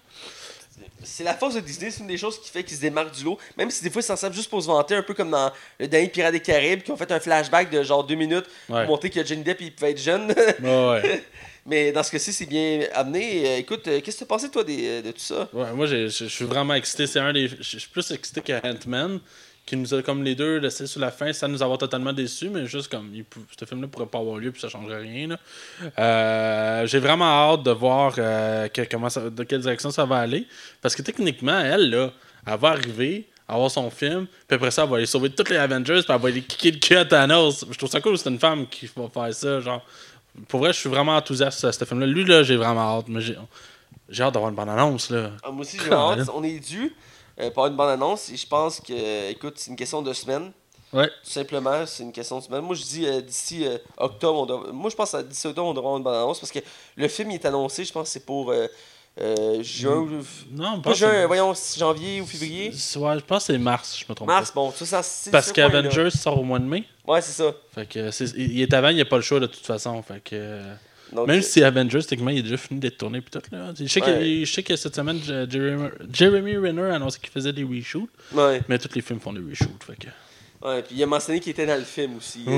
C'est la force de Disney, c'est une des choses qui fait qu'ils se démarquent du lot. Même si des fois, ils s'en servent juste pour se vanter, un peu comme dans le dernier Pirates des Caraïbes, qui ont fait un flashback de genre deux minutes Ouais. pour montrer que Johnny Depp il pouvait être jeune. Ouais, ouais. Mais dans ce cas-ci, c'est bien amené. Euh, écoute, euh, qu'est-ce que tu pensé, toi, des- de tout ça? Ouais, moi, je suis vraiment excité. C'est un des. Je je suis plus excité que Ant-Man, qui nous a, comme les deux, laissé sur la fin, sans nous avoir totalement déçus, mais juste comme. Il, ce film-là pourrait pas avoir lieu, puis ça changerait rien. Euh, j'ai vraiment hâte de voir euh, que- comment ça, de quelle direction ça va aller. Parce que techniquement, elle, là, elle va arriver, avoir son film, puis après ça, elle va aller sauver tous les Avengers, puis elle va aller kicker le cul à Thanos. Je trouve ça cool, c'est une femme qui va faire ça. Genre, pour vrai, je suis vraiment enthousiaste à ce film-là. Lui, là, j'ai vraiment hâte, mais j'ai. Hâte d'avoir une bonne annonce, là. Ah, Moi aussi, j'ai hâte. On est dû euh, avoir une bonne annonce. Et je pense que, écoute, c'est une question de semaine. Ouais. Tout simplement, c'est une question de semaine. Moi, je dis euh, d'ici euh, octobre, on doit- moi, je pense à d'ici octobre, on devrait avoir une bonne annonce parce que le film il est annoncé, je pense que c'est pour euh, euh, juin ou. Non, Pas juin, voyons, janvier ou février. Ouais, je pense que c'est mars, je me trompe Mars, bon, ça, ça c'est. Parce qu'Avengers sort au mois de mai. Ouais, c'est ça. Fait que il est avant, il n'y a pas le choix de toute façon. Fait que, Donc, même euh, si Avengers, techniquement, il est déjà fini d'être tourné. Puis tout, là. Je, sais que, Ouais. je sais que cette semaine, Jeremy, Jeremy Renner a annoncé qu'il faisait des reshoots. Ouais, Mais tous les films font des reshoots. Fait que... ouais. Puis il a mentionné qu'il était dans le film aussi. Il,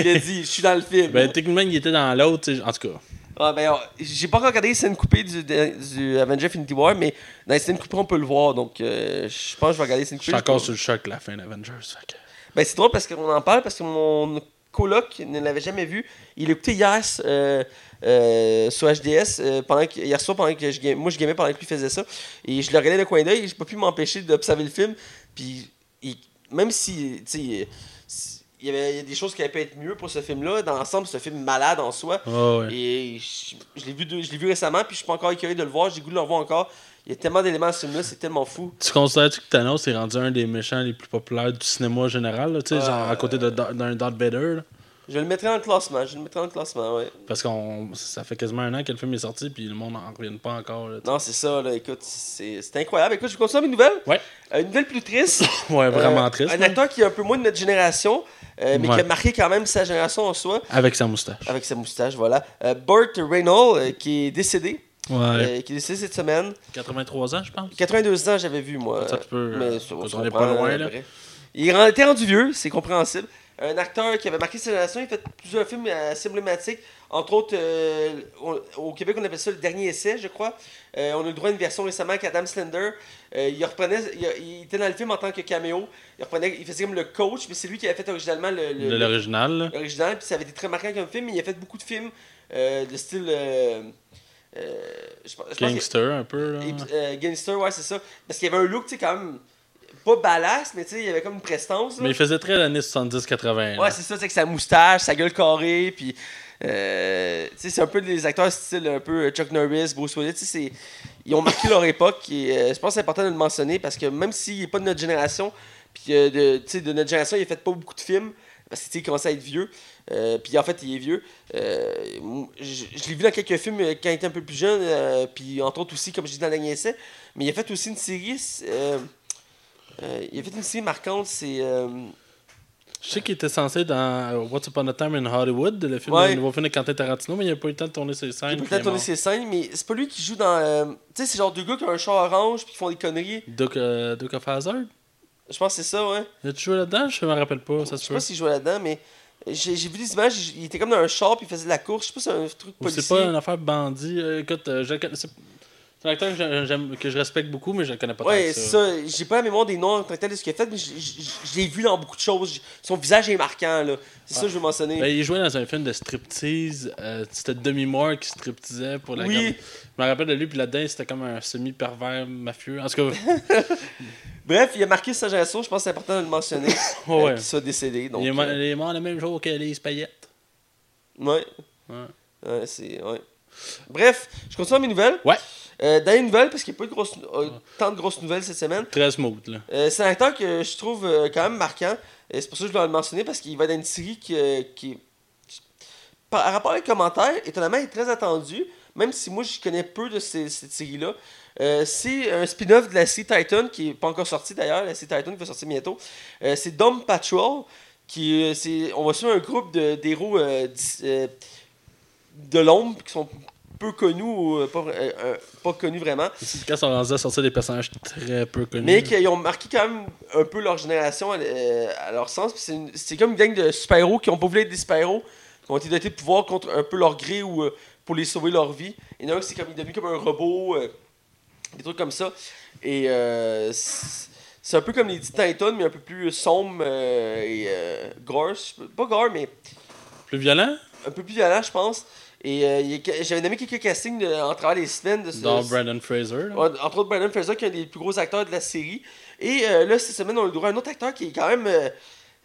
il a dit, je suis dans le film. ben, techniquement, il était dans l'autre. En tout cas, Ah, ben, j'ai pas regardé les scènes coupées du, de- du Avenger Infinity War, mais dans les scènes coupées, on peut le voir. Donc, euh, je pense que je vais regarder les scènes je coupées. suis encore Je- sur le choc la fin d'Avengers. Que... Ben, c'est drôle parce qu'on en parle parce que mon coloc ne l'avait jamais vu. Il l'a écouté hier euh, euh, sur HDS, euh, pendant que, hier soir, pendant que je moi je gamais pendant que lui faisait ça. Et je le regardais le coin d'œil et j'ai pas pu m'empêcher d'observer le film. Puis, il- même si, tu sais, il y avait des choses qui avaient pu être mieux pour ce film-là, dans l'ensemble, c'est un film malade en soi. Oh, ouais. Et je, je l'ai vu, je l'ai vu récemment, puis je suis pas encore écœuré de le voir. J'ai goût de le revoir encore. Il y a tellement d'éléments à ce film-là, c'est tellement fou. Tu considères-tu que Thanos est rendu un des méchants les plus populaires du cinéma général, là, tu sais, genre à côté de- d'un Darth Vader? là? Je le mettrai dans le classement. Je le mettrai dans le classement, ouais. Parce qu'on ça fait quasiment un an que le film est sorti, puis le monde n'en revient pas encore. là. Non, c'est ça, là. Écoute, c'est incroyable. Écoute, je vais continuer avec une nouvelle. Ouais. Euh, une nouvelle plus triste. Ouais, vraiment Euh, triste. Un acteur qui est un peu moins de notre génération, euh, mais qui a marqué quand même sa génération en soi, Avec sa moustache. avec sa moustache, voilà. Euh, Burt Reynolds, euh, qui est décédé. Ouais. euh, qui est décédé cette semaine. 83 ans, je pense. 82 ans, j'avais vu, moi. Ça, tu peux, Mais euh, ça, se on est pas loin, euh, là. Il était rendu vieux, c'est compréhensible. Un acteur qui avait marqué sa génération, il a fait plusieurs films assez emblématiques. Entre autres, euh, on- au Québec, on appelle ça le dernier essai, je crois. Euh, on a eu le droit à une version récemment avec Adam Slender. Euh, il reprenait, il, il était dans le film en tant que caméo. Il reprenait, il faisait comme le coach, mais c'est lui qui avait fait originalement le, l'original. l'original. Puis ça avait été très marquant comme film. mais Il a fait beaucoup de films euh, de style. Euh, je pense- je pense que- Gangster, un peu. Là. euh, Gangster, ouais, c'est ça. Parce qu'il y avait un look, tu sais, quand même, pas badass, mais tu sais, il y avait comme une prestance. là. Mais il faisait très l'année 70-80. là. Ouais, c'est ça, c'est que sa moustache, sa gueule carrée, puis. euh, tu sais, c'est un peu des acteurs style un peu Chuck Norris, Bruce Willis, tu sais, c'est- ils ont marqué leur époque et euh, je pense que c'est important de le mentionner parce que même s'il n'est pas de notre génération, puis euh, de, tu sais, de notre génération, il a fait pas beaucoup de films parce que tu sais, il commençait à être vieux, euh, puis en fait, il est vieux. Euh, je je l'ai vu dans quelques films euh, quand il était un peu plus jeune, euh, puis entre autres aussi, comme je dis dans dernier essai, mais il a fait aussi une série. il a fait une série marquante, c'est. Je sais qu'il était censé dans What's Upon a Time in Hollywood, le, film, Ouais. le nouveau film de Quentin Tarantino, mais il n'a pas eu le temps de tourner ses scènes. Il est peut-être tourner ses scènes, mais c'est pas lui qui joue dans. tu sais, c'est genre deux gars qui ont un char orange puis qui font des conneries. Duke, Duke of Hazzard Je pense que c'est ça, ouais. Il a-tu joué là-dedans? Je me rappelle pas, ça Je se sais peut. pas s'il jouait là-dedans, mais j'ai j'ai vu des images. Il était comme dans un char puis il faisait de la course. Je sais pas si c'est un truc Ou policier. c'est pas une affaire bandit. Euh, écoute, euh, je- c'est C'est un acteur que je- j'aime- que je respecte beaucoup, mais je le connais pas tant Ouais, que c'est ça. ça. J'ai pas la mémoire des noms en tant que tel de ce qu'il a fait, mais je l'ai vu dans beaucoup de choses. Son visage est marquant, là. C'est ça que je veux mentionner. Ben, il jouait dans un film de striptease. euh, c'était Demi Moore qui stripteasait pour la Oui. gamme. Je me rappelle de lui, puis là-dedans, c'était comme un semi-pervers mafieux. En tout cas, Bref, il a marqué sa génération, je pense que c'est important de le mentionner. Ouais, euh, ouais. qu'il soit décédé. Donc, il, est mo- euh, il est mort le même jour qu'Elise Payette. ouais. Ouais. Ouais, c'est. Ouais. Bref, je continue mes nouvelles. Ouais. Euh, dans les nouvelles, parce qu'il n'y a pas eu de grosses, euh, tant de grosses nouvelles cette semaine, Très smooth, là. euh, c'est un acteur que je trouve euh, quand même marquant. Et c'est pour ça que je dois le mentionner, parce qu'il va dans une série qui, euh, qui par rapport aux commentaires, étonnamment, est très attendu, même si moi je connais peu de ces- cette série-là. C'est un spin-off de la série Titan, qui n'est pas encore sorti d'ailleurs, la série Titan qui va sortir bientôt. C'est Dom Patrol, qui c'est, on va suivre un groupe de, d'héros de l'ombre qui sont peu connus ou euh, pas, euh, euh, pas connus vraiment. Quand ils sont rendus à sortir des personnages très peu connus. Mais qui ont marqué quand même un peu leur génération à, euh, à leur sens. C'est, comme une gang de super-héros qui ont pas voulu être des super-héros, qui ont été dotés de pouvoir contre un peu leur gré ou euh, pour les sauver leur vie. Un qui c'est comme, il est devenu comme un robot, des trucs comme ça. Et c'est, un peu comme les Titans, mais un peu plus sombre et gore. Pas gore, mais Plus violent? un peu plus violent, je pense. Et euh, j'avais nommé quelques castings de- en travers les semaines de ce, Dans Brandon Fraser. là. Entre autres, Brandon Fraser, qui est un des plus gros acteurs de la série. Et euh, là, cette semaine, on a le droit à un autre acteur qui est quand même. euh,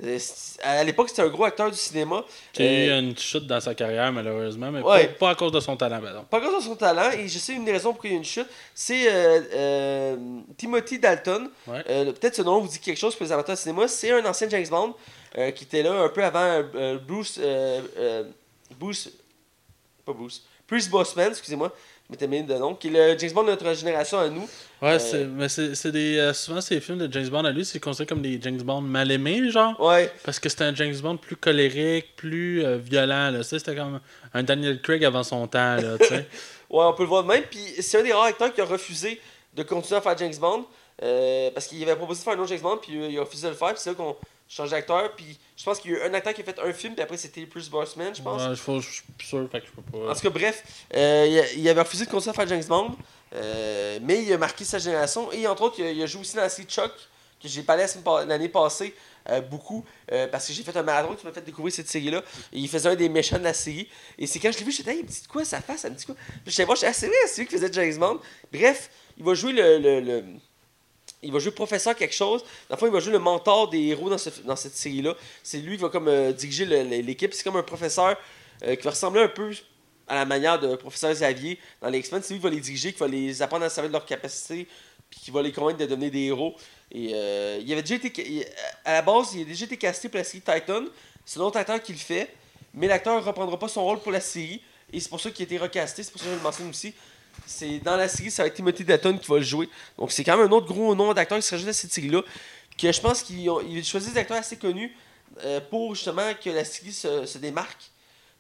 euh, à l'époque, c'était un gros acteur du cinéma. Qui a eu Euh, une chute dans sa carrière, malheureusement, mais Ouais. pas, pas à cause de son talent, pardon. Pas à son talent, et je sais une des raisons pour qu'il y a eu une chute, c'est euh, euh, Timothy Dalton. Ouais. Euh, Peut-être ce nom vous dit quelque chose pour les amateurs de cinéma. C'est un ancien James Bond euh, qui était là un peu avant euh, Bruce. euh, euh, Bruce. Pas Bruce. Bruce Bossman, excusez-moi. Je m'étais mis de nom. Qui est le James Bond de notre génération à nous. Ouais, Euh, c'est- mais c'est c'est des. euh, souvent, ces films de James Bond à lui, c'est considéré comme des James Bond mal aimés, genre. Ouais. Parce que c'était un James Bond plus colérique, plus euh, violent, là. Ça, c'était comme un Daniel Craig avant son temps, là, tu sais. Ouais, on peut le voir de même. Puis c'est un des rares acteurs qui a refusé de continuer à faire James Bond. euh, parce qu'il avait proposé de faire un autre James Bond, puis il a refusé de le faire. Puis c'est là qu'on change d'acteur. Puis je pense qu'il y a eu un acteur qui a fait un film, puis après c'était Bruce Bossman, je pense. Ouais, je suis plus sûr, fait que je peux pas. En tout cas, bref, euh, il, il avait refusé de continuer à faire James Bond. euh, mais il a marqué sa génération. Et entre autres, il a, il a joué aussi dans la série Chuck, que j'ai parlé l'année passée euh, beaucoup. euh, parce que j'ai fait un marathon qui m'a fait découvrir cette série-là. Et il faisait un des méchants de la série. Et c'est quand je l'ai vu, j'étais, hey, il me dit quoi sa face, ça me dit quoi. Puis je je suis ah, c'est vrai, c'est lui qui faisait James Bond. Bref, il va jouer le. le- le- il va jouer professeur quelque chose. Dans le fond, il va jouer le mentor des héros dans, ce- dans cette série-là. C'est lui qui va comme euh, diriger l'équipe. C'est comme un professeur euh, qui va ressembler un peu à la manière de professeur Xavier dans les X-Men. C'est lui qui va les diriger, qui va les apprendre à servir de leurs capacités, puis qui va les convaincre de devenir des héros. Et euh, il avait déjà été. à la base, il a déjà été casté pour la série Titan. C'est un autre acteur qui le fait. Mais l'acteur ne reprendra pas son rôle pour la série. Et c'est pour ça qu'il a été recasté. C'est pour ça que je le mentionne aussi. C'est dans la série, ça va être Timothy Dalton qui va le jouer. Donc c'est quand même un autre gros nom d'acteur qui se rajoute à cette série-là. Je pense qu'ils ont choisissent des acteurs assez connus euh, pour justement que la série se, démarque.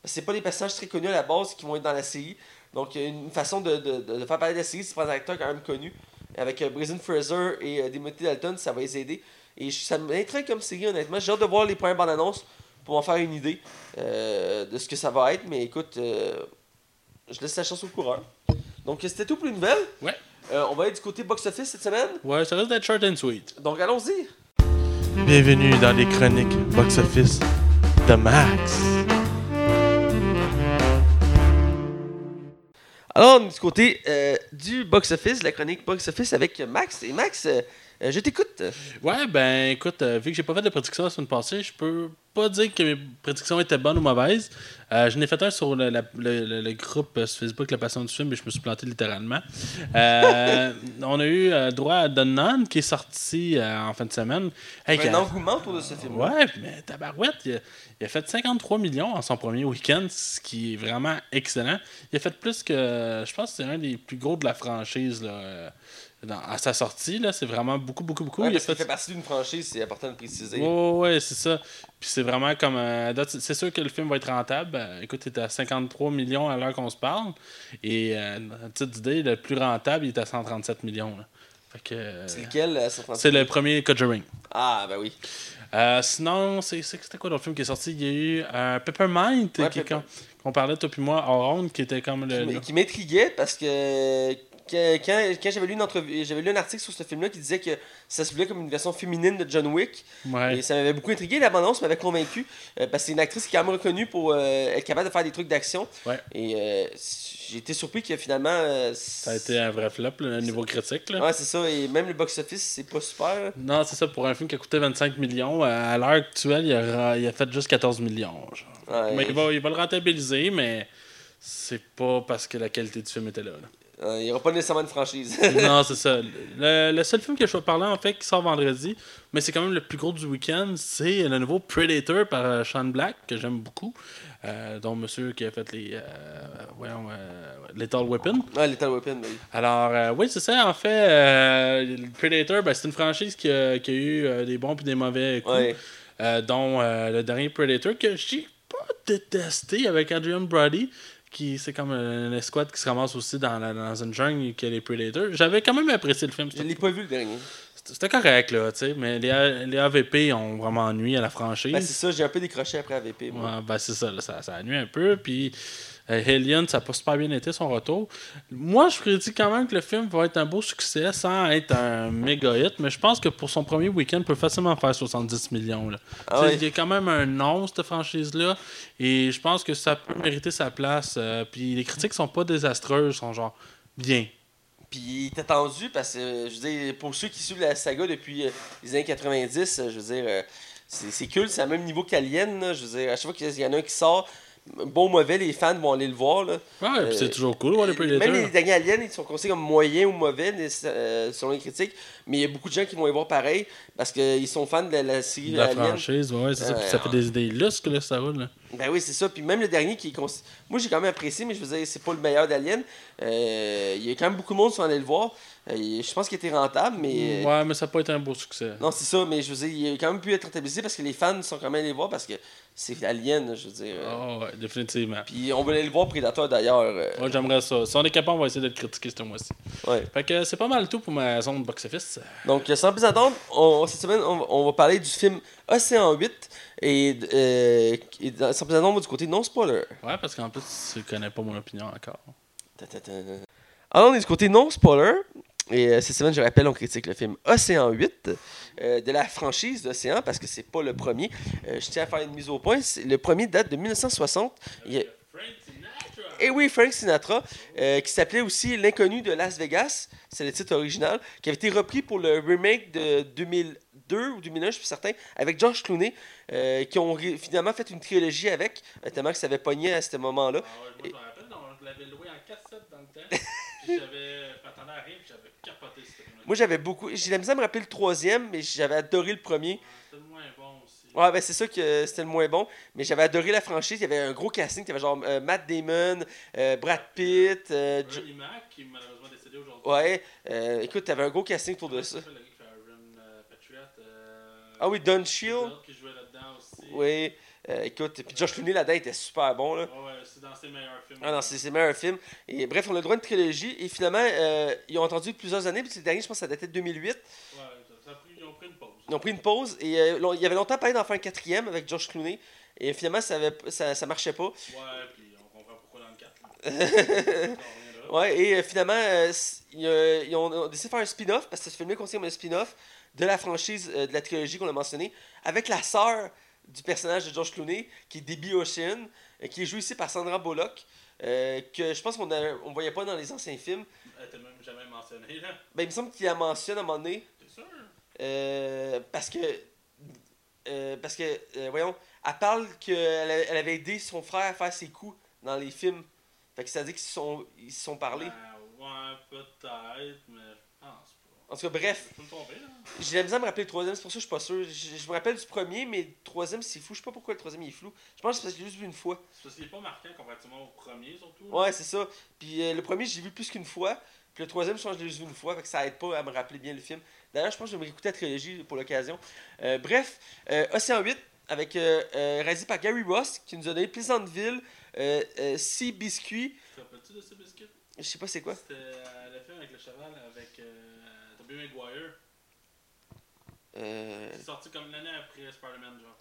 Parce que c'est pas des personnages très connus à la base qui vont être dans la série. Donc une façon de, faire parler de la série, c'est de prendre des acteurs quand même connus. Avec euh, Fraser et euh, Timothy Dalton, ça va les aider. Et je- ça m'intrigue comme série, honnêtement. J'ai hâte de voir les premières bandes annonces pour m'en faire une idée euh, de ce que ça va être. Mais écoute, euh, je laisse la chance au coureur. Donc c'était tout pour les nouvelles. Ouais. Euh, on va aller du côté box-office cette semaine. Ouais, ça risque d'être short and sweet. Donc allons-y. Bienvenue dans les chroniques box-office de Max. Alors, on est du côté euh, du box-office, la chronique box-office avec Max. Et Max, euh, euh, je t'écoute. Ouais, ben écoute, euh, vu que j'ai pas fait de prédiction la semaine passée, je peux pas dire que mes prédictions étaient bonnes ou mauvaises. Euh, je n'ai fait un sur le, la- le- le- le groupe sur Facebook La Passion du film, mais je me suis planté littéralement. On a eu droit à The Nun qui est sorti en fin de semaine. Hey, un engouement autour de ce film. Ouais, mais Tabarouette, il a, il a fait 53 millions en son premier week-end, ce qui est vraiment excellent. Il a fait plus que. Je pense que c'est un des plus gros de la franchise là, dans- à sa sortie. là. C'est vraiment beaucoup, beaucoup, beaucoup. Ouais, il a parce qu'il fait partie d'une franchise, c'est important de le préciser. Ouais, ouais, c'est ça. Puis c'est vraiment comme. euh, à c'est sûr que le film va être rentable. Euh, écoute, il est à 53 millions à l'heure qu'on se parle. Et, euh, à titre d'idée, le plus rentable, il est à 137 millions. là. Fait que. euh, C'est lequel euh, 137? c'est le premier Conjuring. Ah, ben oui. Euh, sinon, c'est c'était quoi l'autre film qui est sorti? Il y a eu euh, Peppermint, Ouais, qu'on parlait, toi puis moi, en ronde, qui était comme le. Le- qui m'intriguait parce que que- quand, quand j'avais lu une entrevue, j'avais lu un article sur ce film-là qui disait que ça se voulait comme une version féminine de John Wick. Ouais. Et ça m'avait beaucoup intrigué. La bande m'avait convaincu. euh, parce que c'est une actrice qui est quand même reconnue pour euh, être capable de faire des trucs d'action. Ouais. Et euh, j'ai été surpris que finalement. euh, Ça a été un vrai flop, au niveau critique. Là. Ouais, c'est ça. Et même le box-office, c'est pas super. Non, c'est ça, pour un film qui a coûté 25 millions, à l'heure actuelle, il a, ra- il a fait juste 14 millions. genre. Ouais. Mais il va, il va le rentabiliser, mais c'est pas parce que la qualité du film était là. là. Euh, il n'y aura pas nécessairement de franchise. non, c'est ça. Le, le seul film que je vais parler, en fait, qui sort vendredi, mais c'est quand même le plus gros du week-end, c'est le nouveau Predator par euh, Sean Black, que j'aime beaucoup, euh, dont monsieur qui a fait les. Euh, voyons, euh, Lethal Weapon. ouais, Lethal Weapon, oui. Alors, oui, c'est ça. En fait, euh, le Predator, ben, c'est une franchise qui a, qui a eu des bons et des mauvais coups, Ouais. dont le dernier Predator que j'ai pas détesté avec Adrian Brody, qui c'est comme une escouade qui se ramasse aussi dans, la- dans une jungle qui a les Predators. J'avais quand même apprécié le film. Je l'ai pas vu le dernier. c'était correct, là, tu sais, mais les, A- les AVP ont vraiment ennuyé à la franchise. Ben, c'est ça, j'ai un peu décroché après AVP. moi. Ouais, ben c'est ça, là, ça, ça a nuit un peu. Puis euh, Alien, ça n'a pas super bien été son retour. Moi, je prédis quand même que le film va être un beau succès sans être un méga hit, mais je pense que pour son premier week-end, il peut facilement faire 70 millions. Là. Ah. Il y a quand même un nom, cette franchise-là, et je pense que ça peut mériter sa place. euh, puis les critiques sont pas désastreuses, sont genre bien. Puis il est attendu parce que, euh, je veux dire, pour ceux qui suivent la saga depuis euh, les années 90, euh, je veux dire, c'est cool, c'est à même niveau qu'Alien. Je veux dire, à chaque fois qu'il y en a un qui sort, bon ou mauvais, les fans vont aller le voir. Là. Ouais, Euh, c'est toujours cool, ouais, les Predators. Même les derniers Aliens, ils sont considérés comme moyens ou mauvais euh, selon les critiques. Mais il y a beaucoup de gens qui vont les voir pareil parce qu'ils sont fans de la, la série de la Alien. franchise, ouais, c'est ça. Puis ça fait des, des lustres que là, ça roule. Là. Ben oui, c'est ça. Puis même le dernier qui est cons- Moi, j'ai quand même apprécié, mais je veux dire, c'est pas le meilleur d'Alien. Euh, Il y a quand même beaucoup de monde qui sont allés le voir. Euh, je pense qu'il était rentable, mais. Ouais, mais ça n'a pas été un beau succès. Non, c'est ça, mais je veux dire, il a quand même pu être rentabilisé parce que les fans sont quand même allés voir parce que c'est Alien, je veux dire. Ah ouais, définitivement. Puis on aller le voir Predator d'ailleurs. euh. Ouais, j'aimerais ça. Si on est capable, on va essayer de le critiquer ce mois-ci. Ouais. Fait que c'est pas mal tout pour ma zone box-office. Donc, sans plus attendre, on- cette semaine, on, va- on va parler du film Océan 8 et, euh, et sans plus attendre, du côté non-spoiler. Ouais, parce qu'en plus, tu connais pas mon opinion encore. Ta, ta, ta. Alors, on est du côté non-spoiler. Et euh, cette semaine, je rappelle, on critique le film Océan 8 euh, de la franchise d'Océan parce que c'est pas le premier. Euh, je tiens à faire une mise au point. Le premier date de 1960. Il y a- Et oui, Frank Sinatra, euh, qui s'appelait aussi L'inconnu de Las Vegas, c'est le titre original, qui avait été repris pour le remake de 2002 ou 2001, je suis certain, avec George Clooney, euh, qui ont finalement fait une trilogie avec, tellement que ça avait pogné à ce moment-là. Ah ouais, moi, je me rappelle, on l'avait loué en cassette dans le temps. puis j'avais. Je m'attendais à rien, puis j'avais capoté ce film Moi, j'avais beaucoup. J'ai la misère à me rappeler le troisième, mais j'avais adoré le premier. C'était le moins bon aussi. Ouais, ben c'est ça que c'était le moins bon. Mais j'avais adoré la franchise. Il y avait un gros casting. Il y avait genre euh, Matt Damon, euh, Brad Pitt. euh, Jo- Johnny Mac, qui est malheureusement décédé aujourd'hui. ouais, euh, écoute, t'avais un gros casting autour de ça. euh, Ah oui, Don Shield. Qui jouait là-dedans aussi. Oui. Euh, écoute, puis Josh Clooney là-dedans était super bon. Là. Ouais, ouais, c'est dans ses meilleurs films. Ah non, c'est ses meilleurs films. Et bref, on a le droit à une trilogie. Et finalement, euh, ils ont attendu plusieurs années. Puis le dernier, je pense que ça datait de 2008. Ouais, ça, a pris, ils ont pris une pause. Ils ont pris une pause. Et euh, il y avait longtemps parlé d'en faire un quatrième avec Josh Clooney. Et finalement, ça, avait, ça, ça marchait pas. Ouais, puis on comprend pourquoi dans le 4. là. On reviendra. Ouais, et euh, finalement, ils, ils ont, décidé de faire un spin-off, parce que ce film-là contient un spin-off de la franchise de la trilogie qu'on a mentionné, avec la sœur du personnage de George Clooney, qui est Debbie Ocean, euh, qui est jouée ici par Sandra Bullock, euh, que je pense qu'on ne on voyait pas dans les anciens films. Elle était même jamais mentionnée, là. Ben, il me semble qu'il la mentionne à un moment donné, T'es sûr? euh, parce que, euh, parce que voyons, elle parle qu'elle avait, elle avait aidé son frère à faire ses coups dans les films. Fait que ça dit qu'ils se sont, ils sont parlé. Ben, ouais, peut-être, mais. En tout cas, bref. J'ai la misère à me rappeler le troisième, c'est pour ça que je suis pas sûr. Je, je me rappelle du premier, mais le troisième, c'est flou. Je sais pas pourquoi le troisième il est flou. Je pense que c'est parce que je l'ai juste vu une fois. C'est parce qu'il est pas marquant comparativement au premier, surtout. Ouais, c'est ça. Puis euh, le premier, j'ai vu plus qu'une fois. Puis le troisième, je pense que je l'ai juste vu une fois. Fait que ça aide pas à me rappeler bien le film. D'ailleurs, je pense que je vais me réécouter la trilogie pour l'occasion. Euh, bref, euh, Océan 8, avec euh, euh, réalisé par Gary Ross, qui nous a donné Pleasantville, euh, Sea Biscuit. Tu te rappelles-tu de ce biscuit? Je sais pas c'est quoi. C'était le film avec le cheval avec Tobey Maguire. Euh, C'est sorti comme l'année après Spider-Man, genre.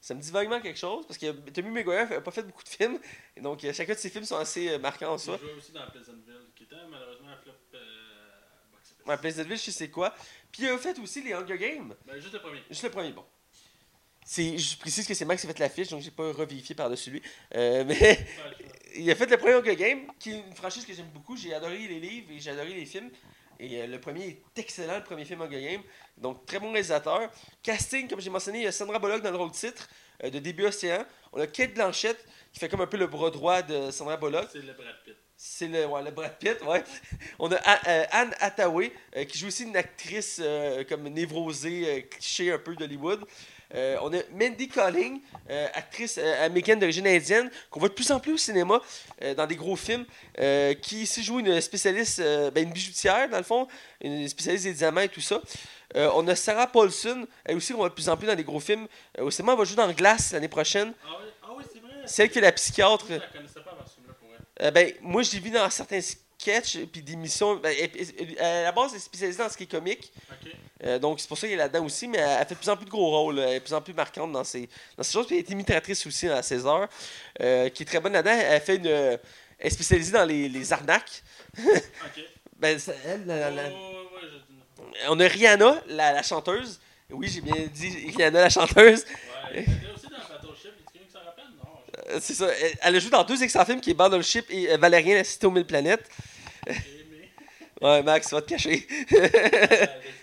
Ça me dit vaguement quelque chose, parce que Tommy Maguire n'a pas fait beaucoup de films, et donc euh, chacun de ses films sont assez euh, marquants en Il soi. jouait aussi dans Pleasantville, qui était malheureusement un flop euh, box office. Ouais, Pleasantville, je sais quoi. Puis il a fait aussi les Hunger Games. Ben, juste le premier. Juste le premier, bon. Je précise que c'est Max qui a fait l'affiche, donc j'ai pas revérifié par-dessus lui. Euh, mais il a fait le premier Hunger Games, qui est une franchise que j'aime beaucoup. J'ai adoré les livres et j'ai adoré les films. Et euh, le premier est excellent, le premier film Hunger Games. Donc, très bon réalisateur. Casting, comme j'ai mentionné, il y a Sandra Bullock dans le rôle titre euh, de Début Océan. On a Kate Blanchett, qui fait comme un peu le bras droit de Sandra Bullock. C'est le Brad Pitt. C'est le, ouais, le Brad Pitt, ouais. On a euh, Anne Hathaway, euh, qui joue aussi une actrice comme névrosée, cliché un peu d'Hollywood. Euh, on a Mandy Colling, euh, actrice euh, américaine d'origine indienne, qu'on voit de plus en plus au cinéma, dans des gros films, qui ici joue une spécialiste, ben, une bijoutière, dans le fond, une spécialiste des diamants et tout ça. Euh, on a Sarah Paulson, elle aussi, qu'on voit de plus en plus dans des gros films. Euh, au cinéma, elle va jouer dans Glace l'année prochaine. Ah oui, ah oui c'est vrai. C'est elle qui est la psychiatre. Je la connaissais pas avant ce film-là pour. Euh, ben, moi, je l'ai vu dans certains sketchs puis des missions. Ben, elle- elle- elle- à la base, elle est spécialisée dans ce qui est comique. Euh, donc, c'est pour ça qu'elle est là-dedans aussi. Mais elle, elle fait de plus en plus de gros rôles. Elle est de plus en plus marquante dans ces, dans ces choses. Puis elle est imitatrice aussi à César, euh, qui est très bonne là-dedans. Elle fait une. Elle est spécialisée dans les, les arnaques. Ok. Ben, elle, la- Oh, ouais, ouais, je- On a Rihanna, la, la chanteuse. Oui, j'ai bien dit Rihanna, la chanteuse. Ouais, Euh, c'est ça. Elle, a joué dans deux excellents films qui est Battleship et euh, Valérien, la cité aux mille planètes. j'ai aimé. Ouais, Max, va te cacher.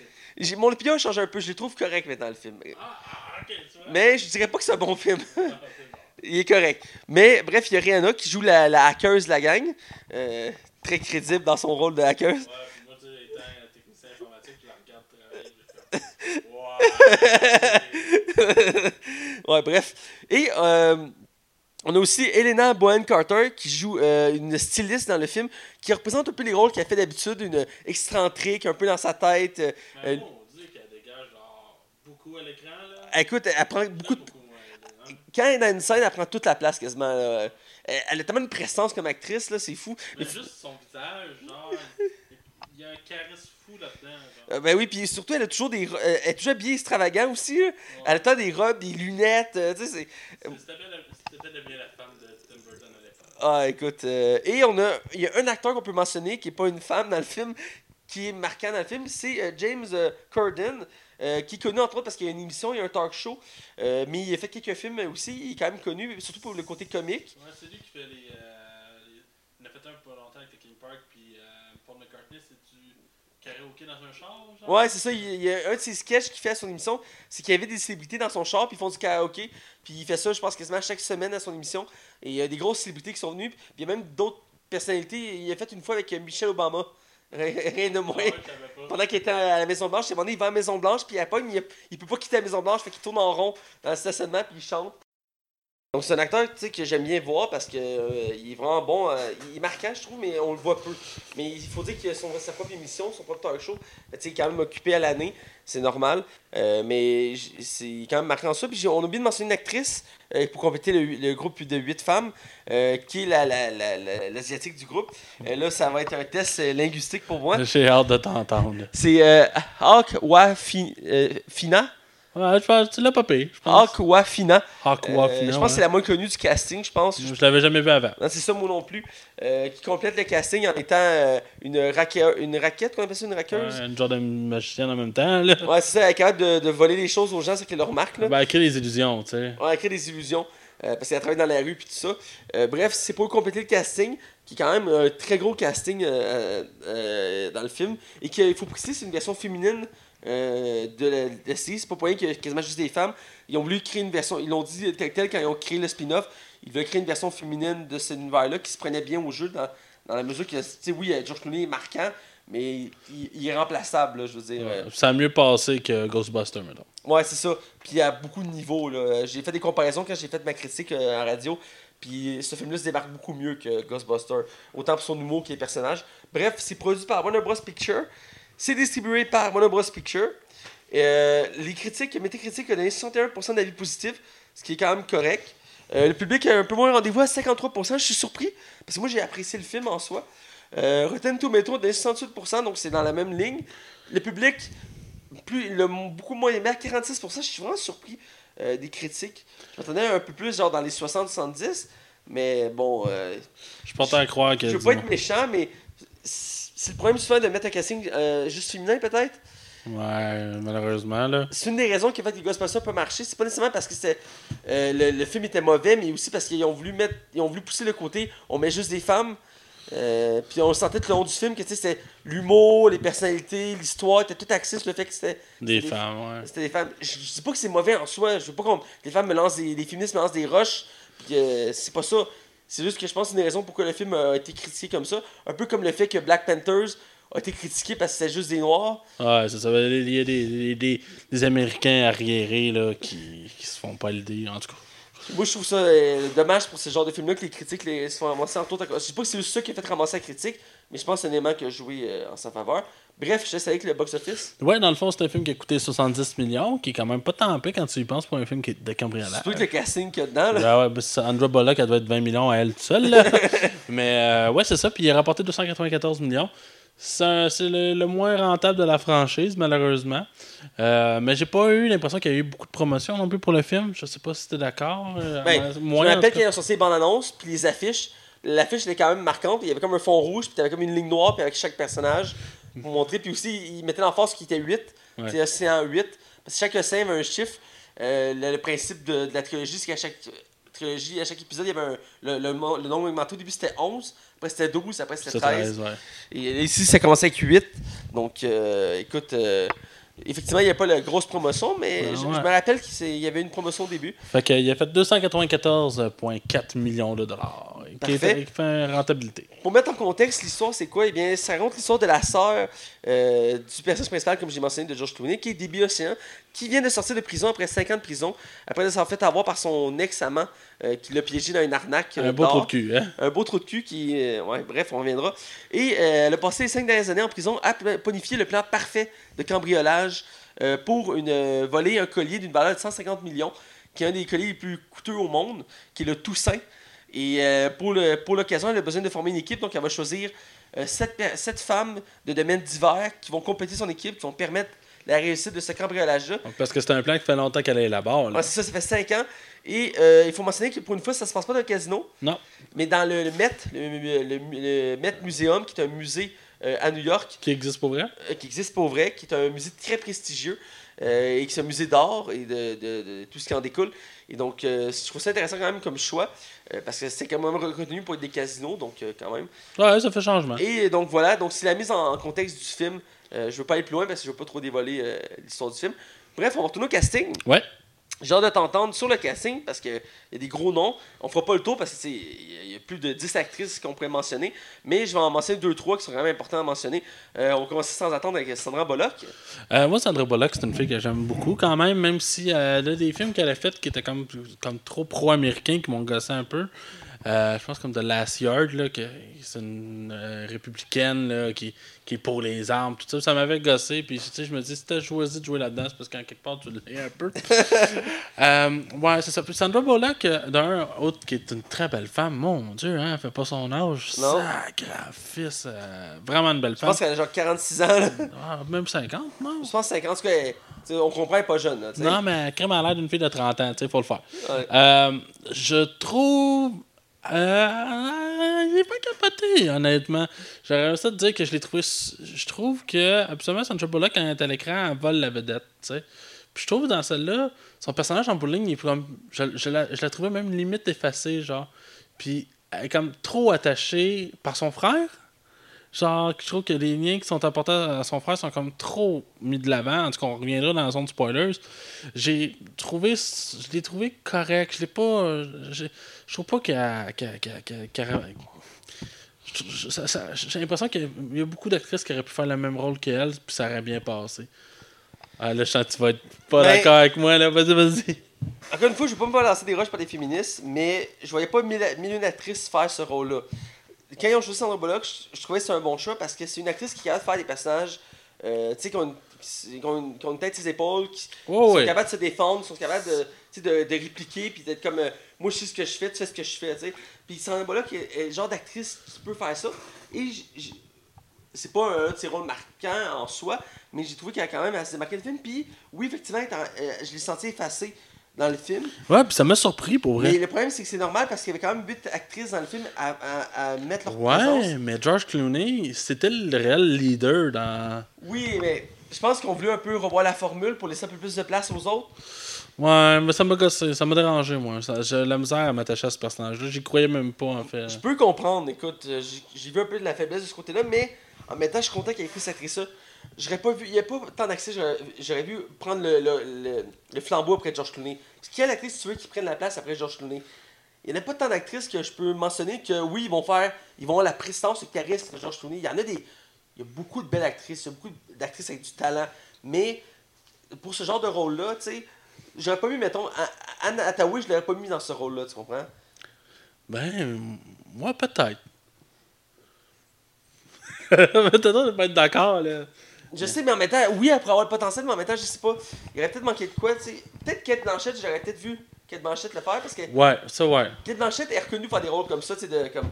Mon opinion a changé un peu. Je les trouve corrects maintenant, le film. Ah, ah, ok, tu vois. Mais je dirais pas que c'est un bon film. Ah, bon. Il est correct. Mais bref, il y a Rihanna qui joue la, la hackeuse de la gang. Euh, très crédible dans son rôle de hackeuse. Ouais, moi, tu étant un technicien informatique, je la regarde travailler. je fais, Wow! ouais, bref. Et euh, on a aussi Elena Bowen Carter qui joue euh, une styliste dans le film qui représente un peu les rôles qu'elle fait d'habitude, une excentrique, un peu dans sa tête. Euh, Mais bon, on dit qu'elle dégage genre beaucoup à l'écran. là. écoute, elle prend beaucoup de. Hein. Quand elle est dans une scène, elle prend toute la place quasiment. là. Elle, elle a tellement une présence comme actrice, là, c'est fou. Mais Mais juste son visage, genre, il y a un charisme fou là-dedans. Euh, ben oui, puis surtout, elle a toujours des. euh, elle est toujours habillée extravagant aussi. là. Elle a des robes, des lunettes. tu sais, c'est. C'était bien la- c'était bien la femme de Tim Burton à l'époque. Ah, écoute. euh, et on a. Il y a un acteur qu'on peut mentionner qui n'est pas une femme dans le film, qui est marquant dans le film, c'est euh, James euh, Corden. euh, qui est connu entre autres parce qu'il y a une émission, il y a un talk show, euh, mais il a fait quelques films aussi, il est quand même connu, surtout pour le côté comique. Ouais, c'est lui qui fait les. euh, les- Il a fait un pas longtemps avec King Park, puis euh, Paul McCartney, c'est du karaoké dans un char, genre? Ouais, c'est ça. Il il y a un de ses sketchs qu'il fait à son émission, c'est qu'il y avait des célébrités dans son char, puis ils font du karaoké. Puis il fait ça, je pense, quasiment chaque semaine à son émission. Et il y a des grosses célébrités qui sont venues. Puis il y a même d'autres personnalités. Il a fait une fois avec Michelle Obama. Rien de moins. Ah ouais. Pendant qu'il était à la Maison-Blanche, c'est il va à la Maison-Blanche, puis pogne, il, il peut pas quitter la Maison-Blanche, fait qu'il tourne en rond dans le stationnement, puis il chante. Donc c'est un acteur que j'aime bien voir parce que euh, il est vraiment bon. euh, il est marquant, je trouve, mais on le voit peu. Mais il faut dire qu'il a son, sa propre émission, son propre talk show. Sais, il est quand même occupé à l'année, c'est normal. Euh, mais c'est quand même marquant ça. Puis on a oublié de mentionner une actrice pour compléter le, le groupe de 8 femmes, qui est la, la, la- la- l'asiatique du groupe. Là, ça va être un test linguistique pour moi. J'ai hâte de t'entendre. C'est euh, Akwafina. Ouais, tu l'as pas payé, je pense. Akwafina. Aqua, Euh, je pense que c'est la moins connue du casting, je pense. Je l'avais jamais vu avant. Non, c'est ça, moi non plus. Euh, qui complète le casting en étant euh, une, raquette, une raquette, qu'on appelle ça, une raqueuse. Une genre de magicienne en même temps, là. Ouais, c'est ça, elle est capable de, de voler les choses aux gens, c'est qu'elle leur marque. Là. Ben, elle crée des illusions, tu sais. Ouais, elle crée des illusions. parce qu'elle travaille dans la rue puis tout ça. Bref, c'est pour compléter le casting, qui est quand même un très gros casting dans le film. Et qu'il faut préciser, c'est une version féminine euh, de la, série. C'est pas pour rien qu'il y a quasiment juste des femmes. Ils ont voulu créer une version, ils l'ont dit tel quel quand ils ont créé le spin-off. Ils voulaient créer une version féminine de cet univers-là qui se prenait bien au jeu dans, dans la mesure que, tu sais, oui, euh, George Clooney est marquant, mais il, il est remplaçable, là, je veux dire. euh. Ça a mieux passé que Ghostbusters, mettons. Ouais, c'est ça. Puis il y a beaucoup de niveaux. là. J'ai fait des comparaisons quand j'ai fait ma critique en radio. Puis ce film-là se démarque beaucoup mieux que Ghostbusters. Autant pour son humour que les personnages. Bref, c'est produit par Warner Bros. Picture. C'est distribué par Warner Bros. Picture. Euh, les critiques, Metacritic a donné 61% d'avis positifs, ce qui est quand même correct. Euh, le public a un peu moins rendez-vous à 53%. Je suis surpris, parce que moi j'ai apprécié le film en soi. Euh, Rotten Tomato a donné 68%, donc c'est dans la même ligne. Le public, plus, le, beaucoup moins aimé à 46%. Je suis vraiment surpris. euh, des critiques. Je m'attendais un peu plus, genre dans les 60-70, mais bon. Je portais à croire que. je veux pas être méchant, mais c'est le problème souvent de mettre un casting euh, juste féminin, peut-être? Ouais, malheureusement, là. C'est une des raisons qui a fait que les Ghostbusters pas marché. C'est pas nécessairement parce que euh, le, le film était mauvais, mais aussi parce qu'ils ont voulu mettre, ils ont voulu pousser le côté, on met juste des femmes. Euh, puis on sentait tout le long du film que c'était l'humour, les personnalités, l'histoire, était tout axé sur le fait que c'était Des femmes, ouais. C'était des femmes. Je, je dis pas que c'est mauvais en soi. Je veux pas qu'on les femmes me lancent des, les féministes me lancent des roches. Puis que c'est pas ça. C'est juste que je pense que c'est une des raisons pourquoi le film a été critiqué comme ça. Un peu comme le fait que Black Panthers a été critiqué parce que c'était juste des noirs. Ouais, c'est ça. Il y a des, des, des, Américains arriérés, là, qui, qui se font pas l'idée, en tout cas. Moi, je trouve ça euh, dommage pour ce genre de film-là que les critiques les, se font ramasser en tout. Je dis pas que c'est ça qui a fait ramasser la critique, mais je pense que c'est un élément qui a joué euh, en sa faveur. Bref, je sais avec le box-office. Ouais, dans le fond, c'est un film qui a coûté 70 millions, qui est quand même pas tant peu quand tu y penses pour un film qui est de cambriolage. Surtout avec le casting qu'il y a dedans. Là. Ah ouais, ben, c'est- Andra Bullock, elle doit être 20 millions à elle toute seule. Là. Mais euh, ouais, c'est ça. Puis il a rapporté 294 millions. C'est le, le moins rentable de la franchise, malheureusement. Euh, mais j'ai pas eu l'impression qu'il y a eu beaucoup de promotion non plus pour le film. Je sais pas si t'es d'accord. euh, Ben, je me rappelle cas. ils ont sorti les bandes annonces, puis les affiches. L'affiche était quand même marquante. Il y avait comme un fond rouge, puis t'avais comme une ligne noire, puis avec chaque personnage pour montrer. Puis aussi, ils mettaient l'emphase qu'il était 8. Ouais. C'est océan 8. Parce que chaque océan avait un chiffre. Euh, le, le principe de, de la trilogie, c'est qu'à chaque trilogie, à chaque épisode, il y avait un, le, le, le nombre augmenté. Au début, c'était 11. Après, c'était 12. Après, c'était C'est 13. 13, ouais. Et ici, ça commençait avec 8. Donc, euh, écoute, euh, effectivement, il n'y a pas la grosse promotion, mais Ouais, je, ouais. me rappelle qu'il y avait une promotion au début. Fait qu'il a fait 294,4 millions de dollars. Qui fait une rentabilité. Pour mettre en contexte, l'histoire, c'est quoi? Eh bien, ça raconte l'histoire de la sœur euh, du personnage principal, comme j'ai mentionné, de George Clooney, qui est Debbie Ocean, qui vient de sortir de prison après 5 ans de prison, après s'en fait avoir par son ex-amant euh, qui l'a piégé dans une arnaque. euh, Un beau trou de cul, hein? Un beau trou de cul qui. euh, ouais, bref, on reviendra. Et elle a passé les cinq dernières années en prison à pla- planifier le plan parfait de cambriolage pour une, voler un collier d'une valeur de 150 millions, qui est un des colliers les plus coûteux au monde, qui est le Toussaint. Et euh, pour le- pour l'occasion, elle a besoin de former une équipe, donc elle va choisir euh, sept, sept femmes de domaines divers qui vont compléter son équipe, qui vont permettre la réussite de ce cambriolage-là. Parce que c'est un plan qui fait longtemps qu'elle est là-bas. Là. Ouais, c'est ça, ça fait 5 ans. Et euh, il faut mentionner que pour une fois, ça se passe pas dans un casino. Non. Mais dans le, le Met, le, le- le- le Met Museum, qui est un musée euh, à New York, Qui existe pour vrai? euh, qui existe pour vrai, qui est un musée très prestigieux, et qui est un musée d'art et de, de- de tout ce qui en découle. Et donc, je trouve ça intéressant quand même comme choix, parce que c'est quand même reconnu pour être des casinos, donc quand même. Ouais, ça fait changement. Et donc voilà, donc c'est la mise en, en contexte du film. Euh, je veux pas aller plus loin parce que je veux pas trop dévoiler euh, l'histoire du film. Bref, on va retourner au casting. Ouais. J'ai hâte de t'entendre sur le casting parce qu'il y a des gros noms. On fera pas le tour parce qu'il y a plus de 10 actrices qu'on pourrait mentionner. Mais je vais en mentionner 2-3 qui sont vraiment importants à mentionner. Euh, on commence sans attendre avec Sandra Bullock. Euh, moi, Sandra Bullock, c'est une fille que j'aime beaucoup quand même, même si elle a des films qu'elle a fait qui étaient comme, comme trop pro-américains, qui m'ont gossé un peu. Euh, je pense comme The Last Yard, là, que c'est une euh, républicaine là, qui, qui est pour les armes, tout ça. Ça m'avait gossé, puis tu sais, je me dis, si t'as choisi de jouer là-dedans, c'est parce qu'en quelque part, tu l'es un peu. Euh, ouais, c'est ça. Puis Sandra Bullock, euh, d'un autre qui est une très belle femme, mon Dieu, hein, elle fait pas son âge. Non. Sacrifice. vraiment une belle Je femme. pense qu'elle a genre 46 ans. là. Ah, même 50, non? Je pense 50. En tout cas, elle- tu sais, on comprend, elle est pas jeune. là. Non, mais crème à l'air d'une fille de 30 ans, tu sais, faut le faire. Ouais. Je trouve. Euh, il est pas capoté, honnêtement. J'aurais ça de dire que je l'ai trouvé. Je trouve que, absolument, Sandra Bullock, quand elle est à l'écran, elle vole la vedette, tu sais. Puis je trouve dans celle-là, son personnage en bowling, il est comme. Je, je la, je la trouvais même limite effacée, genre. Puis elle est comme trop attachée par son frère. Genre, je trouve que les liens qui sont apportés à son frère sont comme trop mis de l'avant. En tout cas, on reviendra dans la zone de spoilers. J'ai trouvé, je l'ai trouvé correct. Je l'ai pas, j'ai- je trouve pas ça- j'ai l'impression qu'il y a beaucoup d'actrices qui auraient pu faire le même rôle qu'elle, puis ça aurait bien passé. Ah là, je sens que tu vas être pas Ben- d'accord avec moi, là. Vas-y, vas-y. Encore une fois, je ne vais pas me lancer des roches par des féministes, mais je voyais pas mille, mille faire ce rôle-là. Quand ils ont choisi Sandra Bullock, je, je trouvais que c'est un bon choix parce que c'est une actrice qui est capable de faire des personnages euh, qui, ont une- qui ont une- qui ont une tête sur les épaules, qui, qui sont capables de se défendre, qui sont capables de, de, de répliquer, puis d'être comme euh, moi je sais ce que je fais, tu fais ce que je fais. tu sais. Puis Sandra Bullock est, est le genre d'actrice qui peut faire ça. Et c'est pas un de ses rôles marquants en soi, mais j'ai trouvé qu'elle a quand même assez démarqué le film. Puis oui, effectivement, euh, je l'ai senti effacée dans le film. Ouais, puis ça m'a surpris pour Mais vrai. le problème, c'est que c'est normal parce qu'il y avait quand même 8 actrices dans le film à, à, à mettre leur présence. Ouais, mais George Clooney, c'était le réel leader dans. Oui, mais je pense qu'on voulait un peu revoir la formule pour laisser un peu plus de place aux autres. Ouais, mais ça m'a gossé, ça m'a dérangé, moi. J'ai la misère à m'attacher à ce personnage-là. J'y croyais même pas, en fait. Je peux comprendre, écoute, euh, j'ai vu un peu de la faiblesse de ce côté-là, mais en même temps, je suis content qu'il ait pris cette actrice-là. J'aurais pas vu, il n'y a pas tant d'accès, j'aurais- vu prendre le, le, le, flambeau après George Clooney. Quelle actrice tu veux qui prenne la place après George Clooney Il n'y en a pas tant d'actrices que je peux mentionner que oui, ils vont faire, ils vont avoir la prestance, le charisme de George Clooney. Il y en a des, y a beaucoup de belles actrices, il y a beaucoup d'actrices avec du talent, mais pour ce genre de rôle-là, tu sais, j'aurais pas mis, mettons, Anne Hathaway, je l'aurais pas mis dans ce rôle-là, tu comprends? Ben, moi, peut-être. Peut-être de pas être d'accord, là. Je sais, mais en même temps, oui, après avoir le potentiel, mais en même temps, je sais pas. Il aurait peut-être manqué de quoi, tu sais. Peut-être Kate Blanchett, j'aurais peut-être vu Kate Blanchett le faire parce que Ouais, ça, ouais. Kate Blanchett est reconnue pour faire des rôles comme ça, tu sais, de comme.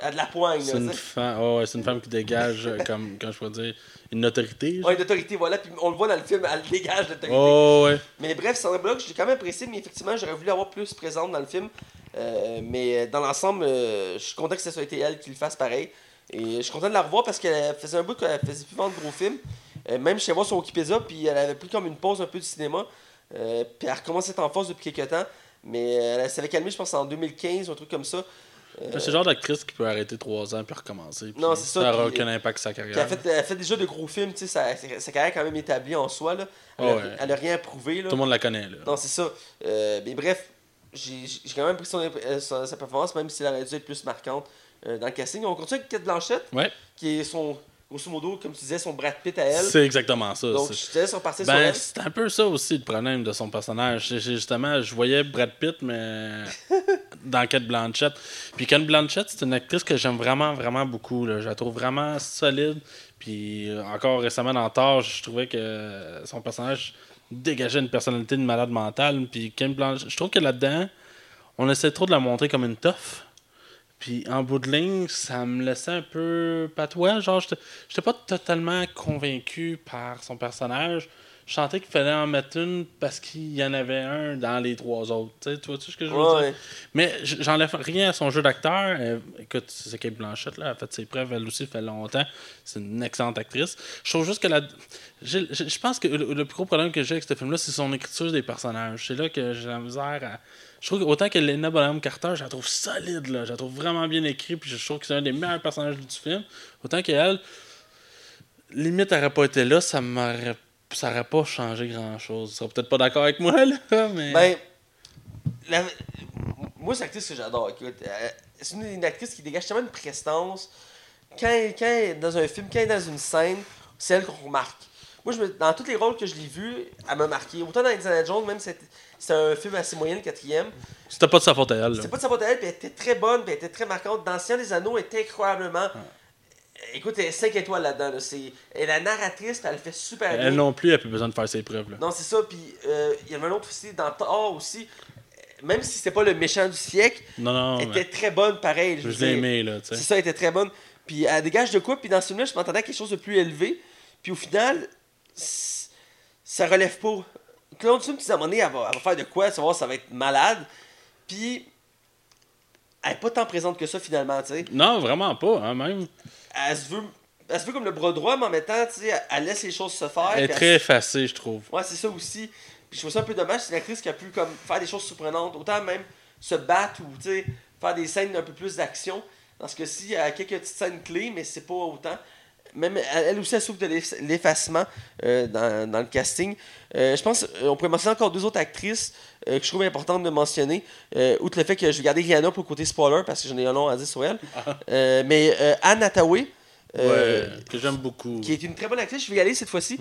à de la poigne, C'est une, femme, ouais, c'est une femme qui dégage, euh, comme, quand je pourrais dire, une autorité. Ouais, une autorité, voilà. Puis on le voit dans le film, elle dégage l'autorité. Oh, ouais. Mais bref, Sandra Bullock, j'ai quand même apprécié, mais effectivement, j'aurais voulu avoir plus présente dans le film. Euh, mais dans l'ensemble, euh, je suis content que ce soit été elle qui le fasse pareil. Et je suis content de la revoir parce qu'elle faisait un bout qu'elle faisait plus vendre de gros films. Euh, même allé voir son Wikipédia, puis elle avait pris comme une pause un peu du cinéma. Euh, puis elle être en force depuis quelques temps. Mais euh, elle s'avait calmée, je pense, en 2015 ou un truc comme ça. Euh, C'est le genre d'actrice qui peut arrêter trois ans puis recommencer. puis Non, c'est ça, Ça n'aura aucun impact sur sa carrière. elle, fait, elle fait déjà de gros films, tu sais, sa, sa carrière est quand même établie en soi. Là. Elle, a, Ouais. elle a rien à prouver. Là. Tout le monde la connaît, là. Non, c'est ça. Euh, mais bref, j'ai quand même pris son, sa, performance, même si elle aurait dû être plus marquante dans le casting. On continue avec Kate Blanchett, Ouais, qui est son, grosso modo, comme tu disais, son Brad Pitt à elle. c'est exactement ça. Donc, je te laisse repartir sur Ben, elle. c'est un peu ça aussi le problème de son personnage. C'est- Justement, je voyais Brad Pitt, mais dans Kate Blanchett. Puis Kate Blanchett, c'est une actrice que j'aime vraiment, vraiment beaucoup. là. Je la trouve vraiment solide. Puis euh, encore récemment dans Thor, je trouvais que son personnage dégageait une personnalité de malade mentale. Puis Kate Blanchett, je trouve que là-dedans, on essaie trop de la montrer comme une tough. Puis en bout de ligne, ça me laissait un peu patois. Genre, j'étais pas totalement convaincu par son personnage. Je sentais qu'il fallait en mettre une parce qu'il y en avait un dans les trois autres. Tu sais, tu vois-tu ce que je veux Ouais. dire? Mais j'enlève rien à son jeu d'acteur. Euh, écoute, c'est Kate Blanchett, là, elle a fait ses preuves, elle aussi, fait longtemps. C'est une excellente actrice. Je trouve juste que la. Je pense que le, plus gros problème que j'ai avec ce film-là, c'est son écriture des personnages. C'est là que j'ai la misère à. Je trouve qu'autant que Lena Bonham Carter, je la trouve solide, là. Je la trouve vraiment bien écrite, puis je trouve que c'est un des meilleurs personnages du film. Autant qu'elle, limite, elle n'aurait pas été là, ça m'aurait. Ça n'aurait pas changé grand-chose. Tu seras peut-être pas d'accord avec moi, là, mais. Ben, la- moi, c'est une actrice que j'adore. Écoute, euh, c'est une, une actrice qui dégage tellement une prestance. Quand, elle- quand elle est dans un film, quand elle est dans une scène, c'est elle qu'on remarque. Moi, je me- dans tous les rôles que je l'ai vus, elle m'a marqué. Autant dans Indiana Jones, même si c'était- un film assez moyen, le quatrième. C'était pas de sa faute à elle. C'était pas de sa faute à elle, puis elle était très bonne, puis elle était très marquante. Dans Seigneur des Anneaux, elle était incroyablement. Écoute, elle est 5 étoiles là-dedans. là. C'est- est la narratrice, elle le fait super bien. Elle non plus, elle a plus besoin de faire ses preuves, là. Non, c'est ça. Puis euh, il y avait un autre aussi, dans Thor aussi. Même si c'était pas le méchant du siècle, Non, non, elle mais était très bonne pareil. je veux l'ai aimé, là, tu C'est ça, elle était très bonne. Puis elle dégage de quoi, puis dans ce film-là, je m'entendais à quelque chose de plus élevé. Puis au final, c- ça relève pas. Claude Sum, à un moment donné, elle va, elle va faire de quoi, tu vas voir, ça va être malade. Puis elle est pas tant présente que ça finalement, tu sais. Non, vraiment pas, hein, même. Elle se veut. Elle se veut comme le bras droit, mais en même temps, tu sais, elle- laisse les choses se faire. Elle est très effacée, je trouve. Ouais, c'est ça aussi. Puis je trouve ça un peu dommage, c'est une actrice qui a pu comme faire des choses surprenantes, autant même se battre ou tu sais, faire des scènes d'un peu plus d'action. Dans ce cas-ci, elle a quelques petites scènes clés, mais c'est pas autant. Même elle, aussi, elle souffre de l'eff- l'effacement euh, dans, dans le casting. Euh, je pense euh, on pourrait mentionner encore deux autres actrices que je trouve importantes de mentionner. Euh, outre le fait que je vais garder Rihanna pour le côté spoiler parce que j'en ai un long à dire sur elle. Euh, mais euh, Anne Hathaway, euh, ouais, que j'aime beaucoup. qui est une très bonne actrice, je vais y aller cette fois-ci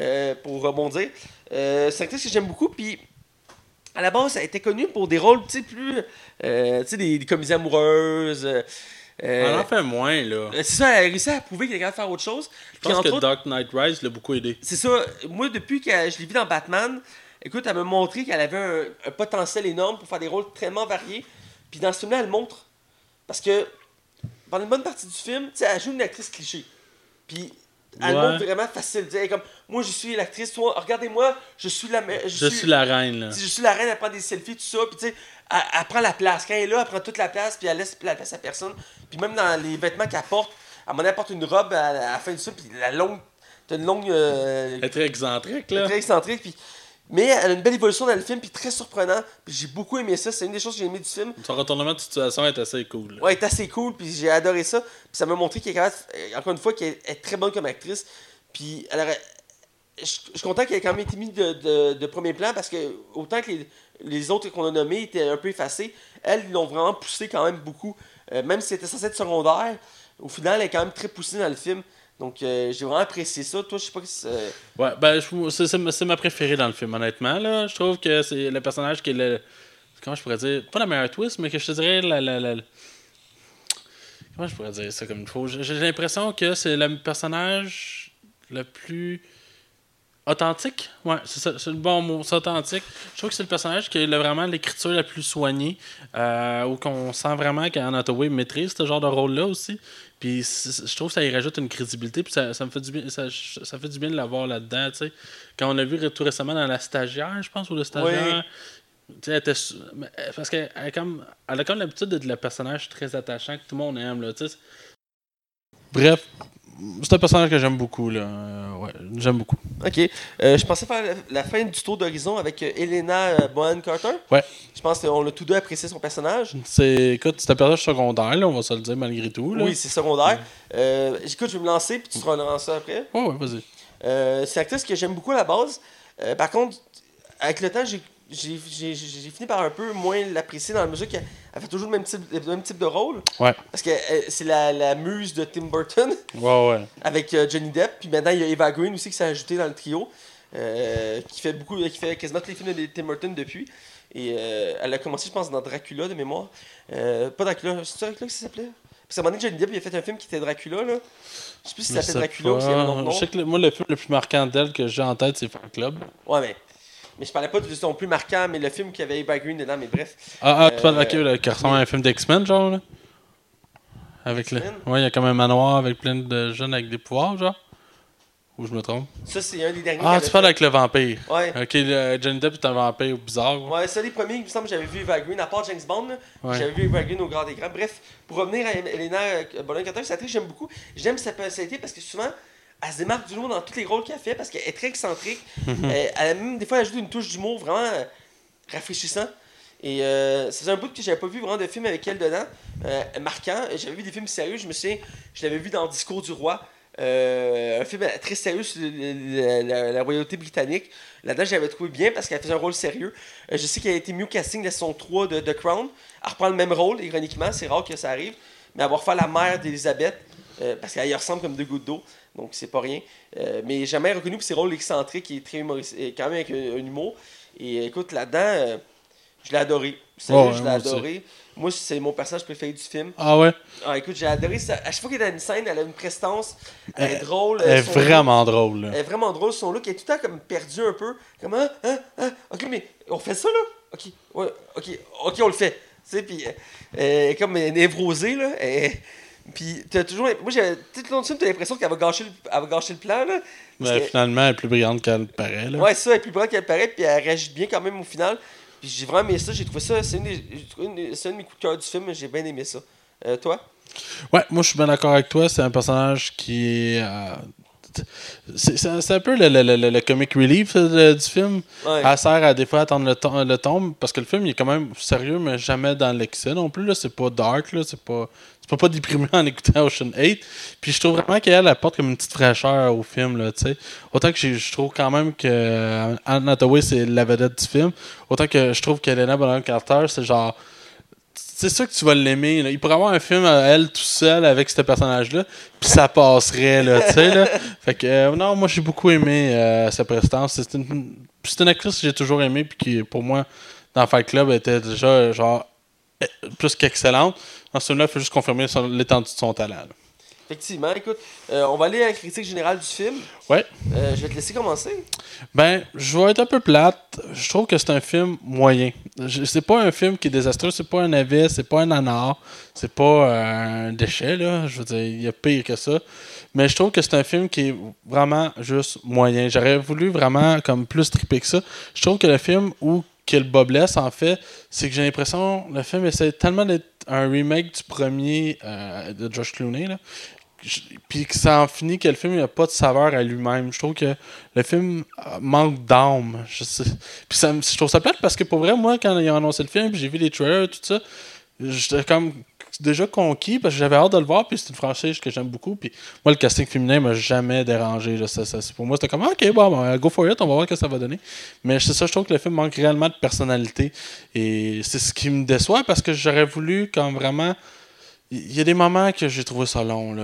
euh, pour rebondir. Euh, c'est une actrice que j'aime beaucoup, puis à la base, elle était connue pour des rôles, tu sais, plus, euh, tu sais, des, des comédies amoureuses. euh, euh, On en fait moins, là. euh, c'est ça, elle a réussi à prouver qu'elle est capable de faire autre chose. Je Puis pense que autres, Dark Knight Rise l'a beaucoup aidé. c'est ça, moi, depuis que je l'ai vu dans Batman, écoute, elle m'a montré qu'elle avait un, un potentiel énorme pour faire des rôles tellement variés. Puis dans ce film-là, elle montre. Parce que pendant une bonne partie du film, elle joue une actrice cliché. Puis Elle Ouais. montre vraiment facile. Elle est comme, moi, je suis l'actrice, toi, regardez-moi, je suis la... me- Je suis la reine, là. Si je suis la reine, elle prend des selfies, tout ça, puis tu sais, elle, elle prend la place. Quand elle est là, elle prend toute la place, puis elle laisse la place à personne. Puis même dans les vêtements qu'elle porte, à un moment donné, elle porte une robe à, à la fin de ça, puis la longue. T'as une longue. euh, Elle est très excentrique, là. très excentrique, puis. Mais elle a une belle évolution dans le film, puis très surprenant. Puis j'ai beaucoup aimé ça. C'est une des choses que j'ai aimé du film. Son retournement de situation est assez cool. là. Ouais, est assez cool, puis j'ai adoré ça. Puis ça m'a montré qu'elle est quand même, euh, encore une fois, qu'elle est très bonne comme actrice. Puis elle aurait- je suis content qu'elle ait quand même été mise de, de- de premier plan parce que autant que les, les autres qu'on a nommés étaient un peu effacés, elle, ils l'ont vraiment poussé quand même beaucoup. Euh, même si c'était censé être secondaire, au final, elle est quand même très poussée dans le film. Donc euh, j'ai vraiment apprécié ça. Toi, je sais pas si c'est- Ouais, ben, c'est- ma- préférée dans le film, honnêtement. Là. Je trouve que c'est le personnage qui est le. Comment je pourrais dire Pas la meilleure twist, mais que je te dirais la. la, Comment je pourrais dire ça comme il faut? J'ai l'impression que c'est le personnage le plus. Authentique? Ouais, c'est ça, c'est le bon mot, c'est authentique. Je trouve que c'est le personnage qui a vraiment l'écriture la plus soignée, euh, où qu'on sent vraiment qu'Anne Hathaway maîtrise ce genre de rôle-là aussi. Puis je trouve que ça y rajoute une crédibilité, puis ça, ça me fait du bien, ça, ça fait du bien de l'avoir là-dedans, tu sais. Quand on l'a vu tout récemment dans La Stagiaire, je pense, ou Le Stagiaire, tu sais, elle était... euh, Parce qu'elle elle, comme- elle a comme l'habitude d'être le personnage très attachant que tout le monde aime, là, tu sais. Bref, c'est un personnage que j'aime beaucoup, là. Euh, ouais, j'aime beaucoup. Ok. Euh, je pensais faire la, fin du tour d'horizon avec euh, Elena Bonham Carter. Ouais. Je pense qu'on a tous deux apprécié son personnage. C'est, écoute, c'est un personnage secondaire, là, on va se le dire malgré tout, là. Oui, c'est secondaire. Euh, écoute, je vais me lancer, puis tu te relances ça après. Ouais, ouais, vas-y. Euh, c'est une actrice que j'aime beaucoup à la base. Par contre, avec le temps, j'ai j'ai- fini par un peu moins l'apprécier dans la mesure qu'elle elle fait toujours le même type, le même type de rôle. Ouais. Parce que euh, c'est la, la muse de Tim Burton Ouais, ouais. avec euh, Johnny Depp. Puis maintenant, il y a Eva Green aussi qui s'est ajoutée dans le trio. euh, qui fait beaucoup qui fait quasiment tous les films de Tim Burton depuis. Et euh, elle a commencé, je pense, dans Dracula de mémoire. Pas Dracula, c'est Dracula que ça s'appelait? Parce qu'à un moment donné, Johnny Depp il a fait un film qui était Dracula. Là. Je sais plus si ça s'appelait Dracula ou pas. s'il y avait un autre nom. Je sais que le- moi, le film le plus marquant d'elle que j'ai en tête, c'est Fan Club. Ouais, mais. Mais je parlais pas de son plus marquant, mais le film qui avait Eva Green dedans, mais bref. Ah, ah tu parles Euh, ok, là, qui ressemble à un film d'X-Men, genre, là? Avec le... Ouais, il y a comme un manoir avec plein de jeunes avec des pouvoirs, genre? Ou je me trompe? Ça, c'est un des derniers. Ah, tu parles avec le vampire. Ouais. Ok, le Johnny Depp est un vampire bizarre. ouais. Ouais, c'est les premiers, il me semble que j'avais vu Eva Green, à part James Bond, là, Ouais. j'avais vu Eva Green au grand écran. Bref, pour revenir à Elena euh, Bonham Carter, c'est une actrice que j'aime beaucoup. J'aime sa personnalité parce que souvent, elle se démarque du lot dans tous les rôles qu'elle fait parce qu'elle est très excentrique. Mhm. Euh, elle a même, des fois, elle ajoute une touche d'humour vraiment euh, rafraîchissant. Et euh, c'est un bout que j'avais pas vu vraiment de film avec elle dedans, euh, marquant. J'avais vu des films sérieux, je me souviens, je l'avais vu dans Discours du Roi, euh, un film très sérieux sur la, la royauté britannique. Là-dedans, je l'avais trouvé bien parce qu'elle faisait un rôle sérieux. Euh, je sais qu'elle a été mieux casting de saison 3 de The Crown. Elle reprend le même rôle, ironiquement, c'est rare que ça arrive. Mais avoir fait la mère d'Elisabeth, euh, parce qu'elle y ressemble comme deux gouttes d'eau, donc c'est pas rien. Euh, mais jamais reconnu pour ses rôles excentriques et très humoristique, et quand même avec un, un humour. Et écoute, là-dedans, euh, je l'ai adoré. Sérieux, je l'ai adoré. Moi, c'est mon personnage préféré du film. Ah ouais? Ah, écoute, j'ai adoré ça. À chaque fois qu'elle est dans une scène, elle a une prestance. Elle est drôle. Elle est look- vraiment drôle, là. elle est vraiment drôle, son look elle est tout le temps comme perdu un peu. Comme, hein, hein, hein, ok, mais on fait ça là? Ok, ouais, ok, ok, on le fait. Tu sais, puis euh, comme névrosée là. Elle- puis t'as toujours. Moi, j'ai tout le long du film, t'as l'impression qu'elle va, gâcher le... elle va gâcher le plan là. Mais finalement, elle est plus brillante qu'elle paraît, là. Ouais, ça, elle est plus brillante qu'elle paraît, puis elle réagit bien quand même au final. Puis j'ai vraiment aimé ça, j'ai trouvé ça, c'est une des- une un de mes coups de cœur du film, j'ai bien aimé ça. Euh, toi? Ouais, moi je suis bien d'accord avec toi. C'est un personnage qui est. euh, c'est un peu le, le, le, le comic relief euh, du film. Ouais. Elle sert à des fois à attendre le, le tombe parce que le film il est quand même sérieux, mais jamais dans l'excès non plus. C'est pas dark, là. c'est pas. Peux pas déprimer en écoutant Ocean 8. Puis je trouve vraiment qu'elle apporte comme une petite fraîcheur au film. Là, tu sais. autant que je trouve quand même que euh, Anne Hathaway c'est la vedette du film, autant que je trouve qu'Elena Bonham Carter c'est genre c'est sûr que tu vas l'aimer. là. Il pourrait avoir un film à elle tout seul avec ce personnage-là, puis ça passerait, là, tu sais, là. Fait que, euh, non, moi, j'ai beaucoup aimé euh, sa prestance. C'est une, c'est une actrice que j'ai toujours aimée, puis qui, pour moi, dans Fight Club, était déjà, genre, eh, plus qu'excellente. Dans ce film-là, il faut juste confirmer l'étendue de son talent, là. Effectivement, écoute, euh, on va aller à la critique générale du film. Ouais. Euh, je vais te laisser commencer. Ben, je vais être un peu plate. Je trouve que c'est un film moyen. C'est pas un film qui est désastreux, c'est pas un navet, c'est pas un nanar, c'est pas euh, un déchet, là. Je veux dire, il y a pire que ça. Mais je trouve que c'est un film qui est vraiment juste moyen. J'aurais voulu vraiment comme plus triper que ça. Je trouve que le film où que le bas blesse, en fait, c'est que j'ai l'impression le film essaie tellement d'être un remake du premier euh, de Josh Clooney, là. Puis que ça en finit que le film n'a pas de saveur à lui-même. Je trouve que le film euh, manque d'âme. Je, sais- puis ça, je trouve ça plate parce que pour vrai, moi, quand ils ont annoncé le film, j'ai vu les trailers, tout ça, j'étais comme déjà conquis parce que j'avais hâte de le voir. Puis c'est une franchise que j'aime beaucoup. Puis moi, le casting féminin m'a jamais dérangé. là. Ça- ça- pour moi, c'était comme ok, bon, bon, go for it, on va voir ce que ça va donner. Mais c'est ça, je trouve que le film manque réellement de personnalité. Et c'est ce qui me déçoit parce que j'aurais voulu, comme vraiment. Il y a des moments que j'ai trouvé ça long.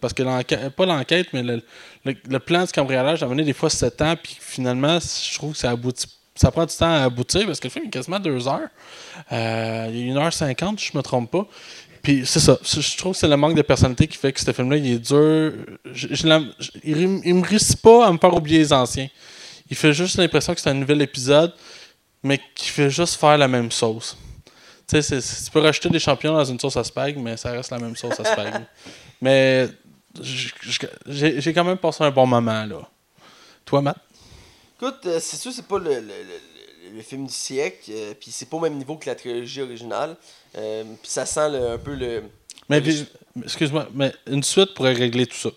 Parce que l'enquête, pas l'enquête, mais le, plan du cambriolage a mené des fois 7 ans, puis finalement, je trouve que ça aboutit. Ça prend du temps à aboutir parce que le film est quasiment 2 heures. Euh, il a 1h50, je me trompe pas. Puis c'est ça. Je trouve que c'est le manque de personnalité qui fait que ce film-là, il est dur. Il, il me réussit pas à me faire oublier les anciens. Il fait juste l'impression que c'est un nouvel épisode, mais qui fait juste faire la même sauce. Tu sais, tu peux rajouter des champignons dans une sauce à spag, mais ça reste la même sauce à spag. mais j'ai quand même passé un bon moment, là. Toi, Matt? Écoute, euh, c'est sûr, c'est pas le, le- le- le film du siècle, euh, puis c'est pas au même niveau que la trilogie originale. Euh, puis ça sent le- un peu le. Mais, excuse-moi, mais une suite pourrait régler tout ça.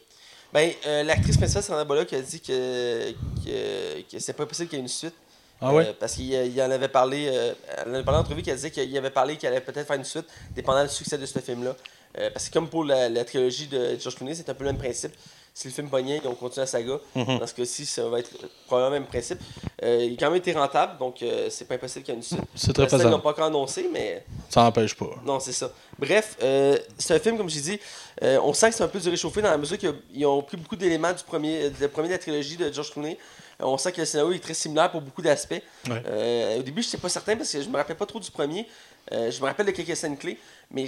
Ben, euh, l'actrice principale, Sandra Bullock, a dit que, que, que c'est pas possible qu'il y ait une suite. Ah ouais? Euh, parce qu'il il en avait parlé, euh, elle en avait parlé en entrevue qu'elle disait qu'il avait parlé qu'elle allait peut-être faire une suite, dépendant du succès de ce film-là. Euh, parce que comme pour la, la trilogie de George Clooney, c'est un peu le même principe. Si le film pognait, ils ont continué la saga. Mhm. Dans ce cas-ci, ça va être probablement le même principe. Il a quand même été rentable, donc c'est pas impossible qu'il y ait une suite. C'est très l'instant, Ils faisable. l'ont pas encore annoncé, mais Ça n'empêche pas. non, c'est ça. Bref, c'est un film, comme j'ai dit, on sent que c'est un peu du réchauffé dans la mesure qu'ils ont pris beaucoup d'éléments du premier, du premier de la trilogie de George Clooney. On sent que le scénario est très similaire pour beaucoup d'aspects. Ouais. Euh, au début, je n'étais pas certain parce que je me rappelais pas trop du premier. Euh, je me rappelle de quelques scènes clés, mais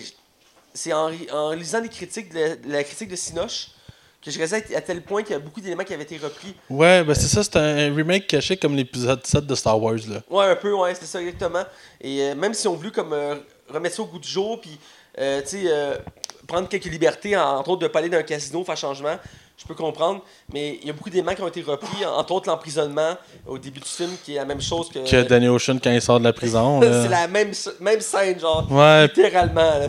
c'est en, en lisant les critiques, de la, de la critique de Sinoche, que je réalisais à tel point qu'il y a beaucoup d'éléments qui avaient été repris. Ouais, ben c'est ça, c'est un remake caché comme l'épisode 7 de Star Wars, là. Ouais, un peu, ouais, c'est ça exactement. Et euh, même si on voulu comme euh, remettre ça au goût du jour, puis euh, prendre quelques libertés, en- entre autres de pas aller dans un casino, faire changement, je peux comprendre. Mais il y a beaucoup d'éléments qui ont été repris, en- entre autres l'emprisonnement au début du film, qui est la même chose que. Que Danny Ocean quand il sort de la prison, c'est la même, même scène, genre, Ouais, littéralement. là.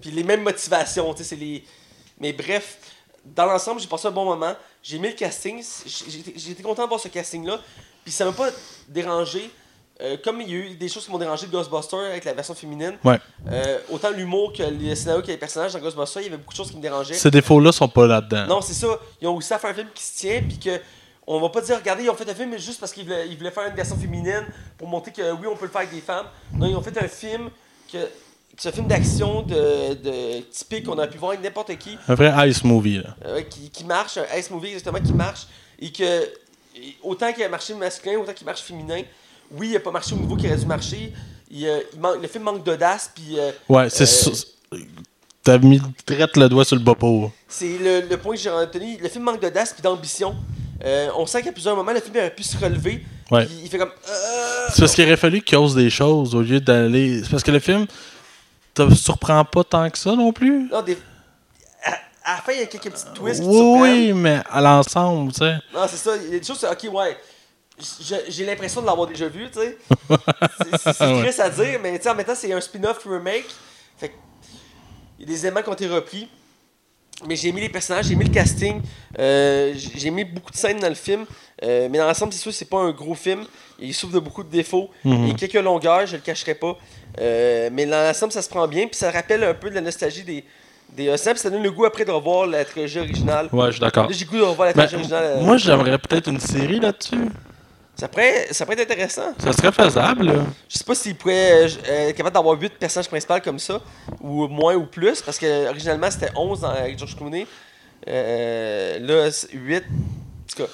Puis les mêmes motivations, tu sais, c'est les. Mais bref, dans l'ensemble, j'ai passé un bon moment. J'ai aimé le casting. J'ai j'ai été- j'ai été content de voir ce casting-là. Puis ça m'a pas dérangé. Euh, comme il y a eu des choses qui m'ont dérangé de Ghostbusters avec la version féminine, Ouais. euh, autant l'humour que le scénario que les personnages dans Ghostbusters, il y avait beaucoup de choses qui me dérangeaient. Ces défauts-là sont pas là-dedans. Non, c'est ça. Ils ont aussi à faire un film qui se tient, puis que on va pas dire, regardez, ils ont fait un film juste parce qu'ils voulaient, faire une version féminine pour montrer que oui, on peut le faire avec des femmes. Non, ils ont fait un film que, que c'est un film d'action de, de typique qu'on a pu voir avec n'importe qui, Un vrai ice movie, là. euh, qui, qui marche, un ice movie exactement qui marche, et que et autant qu'il a marché masculin, autant qu'il marche féminin. Oui, il a pas marché au niveau qu'il aurait dû marcher. Il, euh, il manque, le film manque d'audace, puis euh, Ouais, c'est Euh. T'as mis direct le doigt sur le bopo. C'est le, le point que j'ai retenu. Le film manque d'audace puis d'ambition. On sent qu'à plusieurs moments, le film aurait pu se relever. Ouais. puis il fait comme. Euh, C'est parce qu'il aurait fallu qu'il ose des choses au lieu d'aller. C'est parce que le film te surprend pas tant que ça non plus. non, des- à, la fin, il y a quelques petits twists qui Oui, surprennent. oui, mais à l'ensemble, tu sais. Non, c'est ça. Il y a des choses, ok, ouais. J'ai l'impression de l'avoir déjà vu, tu sais. C'est- triste à dire, mais tu sais, en même temps, c'est un spin-off remake. Fait que il y a des éléments qui ont été repris. Mais j'ai aimé les personnages, j'ai aimé le casting, euh, j'ai aimé beaucoup de scènes dans le film. Euh, mais dans l'ensemble, c'est sûr, c'est pas un gros film. Il souffre de beaucoup de défauts. Mhm. Il y a quelques longueurs, je le cacherai pas. Euh, mais dans l'ensemble, ça se prend bien. Puis ça rappelle un peu de la nostalgie des, des. Puis ça donne le goût après de revoir la trilogie originale. Ouais, je suis d'accord. J'ai goût de revoir la Ben, trilogie originale. moi, j'aimerais peut-être une série là-dessus. Ça, pourrait, ça pourrait être intéressant. Ça serait faisable, là. Je sais pas s'il pourrait euh, euh, être capable d'avoir 8 personnages principaux comme ça, ou moins ou plus, parce que originalement c'était 11 dans- avec George Clooney. Euh, là, 8. En tout cas,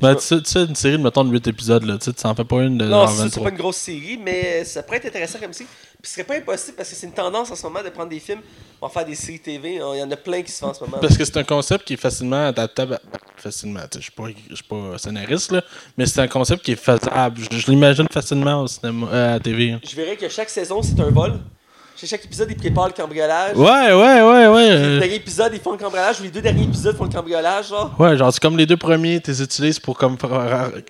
Ben, tu sais, tu sais, une série de, mettons, de 8 épisodes, là, tu sais, tu s'en fais pas une de Non, genre c'est sûr, c'est 23. pas une grosse série, mais ça pourrait être intéressant comme série. Puis ce serait pas impossible parce que c'est une tendance en ce moment de prendre des films, on va faire des séries TV. Il y en a plein qui se font en ce moment. Parce que c'est un concept qui est facilement adaptable. à- Facilement, tu sais, je suis pas, je suis pas scénariste, là, mais c'est un concept qui est faisable. Je, je l'imagine facilement au cinéma, euh, à la TV. hein. Je verrais que chaque saison, c'est un vol. Chez chaque épisode, ils préparent le cambriolage. Ouais, ouais, ouais, ouais. Le dernier épisode, ils font le cambriolage, ou les deux derniers épisodes font le cambriolage, genre. Ouais, genre, c'est comme les deux premiers, tu les utilises pour comme,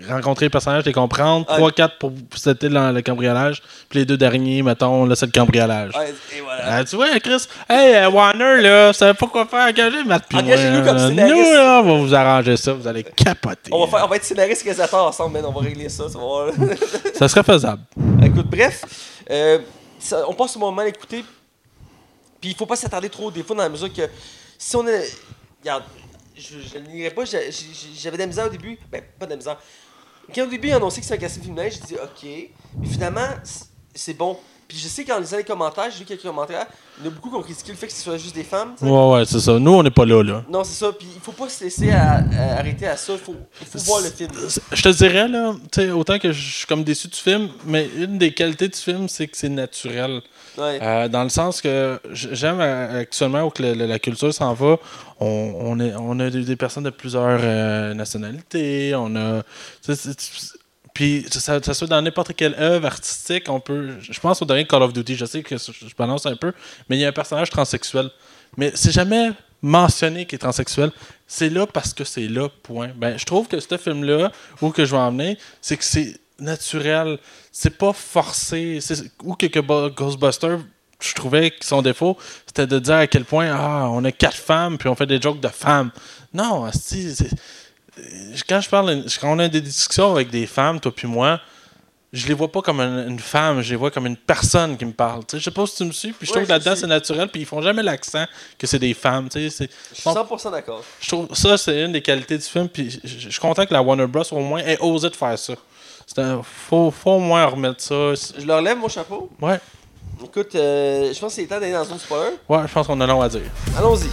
rencontrer les personnages, les comprendre. Ouais. 3-4 pour c'était dans le cambriolage. Puis les deux derniers, mettons, là, c'est le cambriolage. Ouais, et voilà. Ah, tu vois, Chris, hey, euh, Warner, là, savez pas quoi faire, engagez Matt puis Engagez-nous comme scénariste. Nous, là, on va vous arranger ça, vous allez capoter. On va, faire, on va être scénariste et réalisateur ensemble, man. On va régler ça, tu vas voir. Ça serait faisable. Écoute, bref, euh, on passe au moment d'écouter. Puis il faut pas s'attarder trop des fois dans la mesure que si on est. Regarde, je, ne nierai pas, j'avais de la misère au début. Ben, pas de la misère. Quand au début ils annoncé que c'était un casting féminin, j'ai dit ok. Mais finalement, c'est bon. Puis je sais qu'en lisant les commentaires, j'ai vu quelques commentaires, il y en a beaucoup qui ont critiqué le fait que ce soit juste des femmes. Ouais, ouais, c'est ça. Nous, on n'est pas là, là. Non, c'est ça. Puis il faut pas se laisser à- à arrêter à ça. Il faut, il faut voir le film. Je te dirais, là, tu sais, autant que je suis comme déçu du film, mais une des qualités du film, c'est que c'est naturel. Ouais. Euh, dans le sens que j- j'aime euh, actuellement où que le- le- la culture s'en va, on, on, est, on a des, des personnes de plusieurs euh, nationalités, on a. tu sais, c'est- c'est- Puis, ça, ça soit dans n'importe quelle œuvre artistique, on peut. Je pense au dernier Call of Duty, je sais que je balance un peu, mais il y a un personnage transsexuel. Mais c'est jamais mentionné qu'il est transsexuel. C'est là parce que c'est là, point. Ben, je trouve que ce film-là, où que je vais emmener, c'est que c'est naturel. C'est pas forcé. Ou que, que Ghostbusters, je trouvais que son défaut, c'était de dire à quel point ah, on a quatre femmes puis on fait des jokes de femmes. Non, c'est- quand je parle, quand on a des discussions avec des femmes, toi puis moi, je les vois pas comme une, une femme, je les vois comme une personne qui me parle. Tu sais, je sais pas si tu me suis, puis je Ouais, trouve que là-dedans c'est naturel, puis ils font jamais l'accent que c'est des femmes. Je suis 100% d'accord. je trouve ça c'est une des qualités du film, puis je suis content que la Warner Bros au moins ait osé de faire ça. C'est un- faut, faut au moins remettre ça. Je leur lève mon chapeau. Ouais, Écoute, euh, je pense que c'est temps d'aller dans une spoiler. ouais, je pense qu'on a long à dire. Allons-y.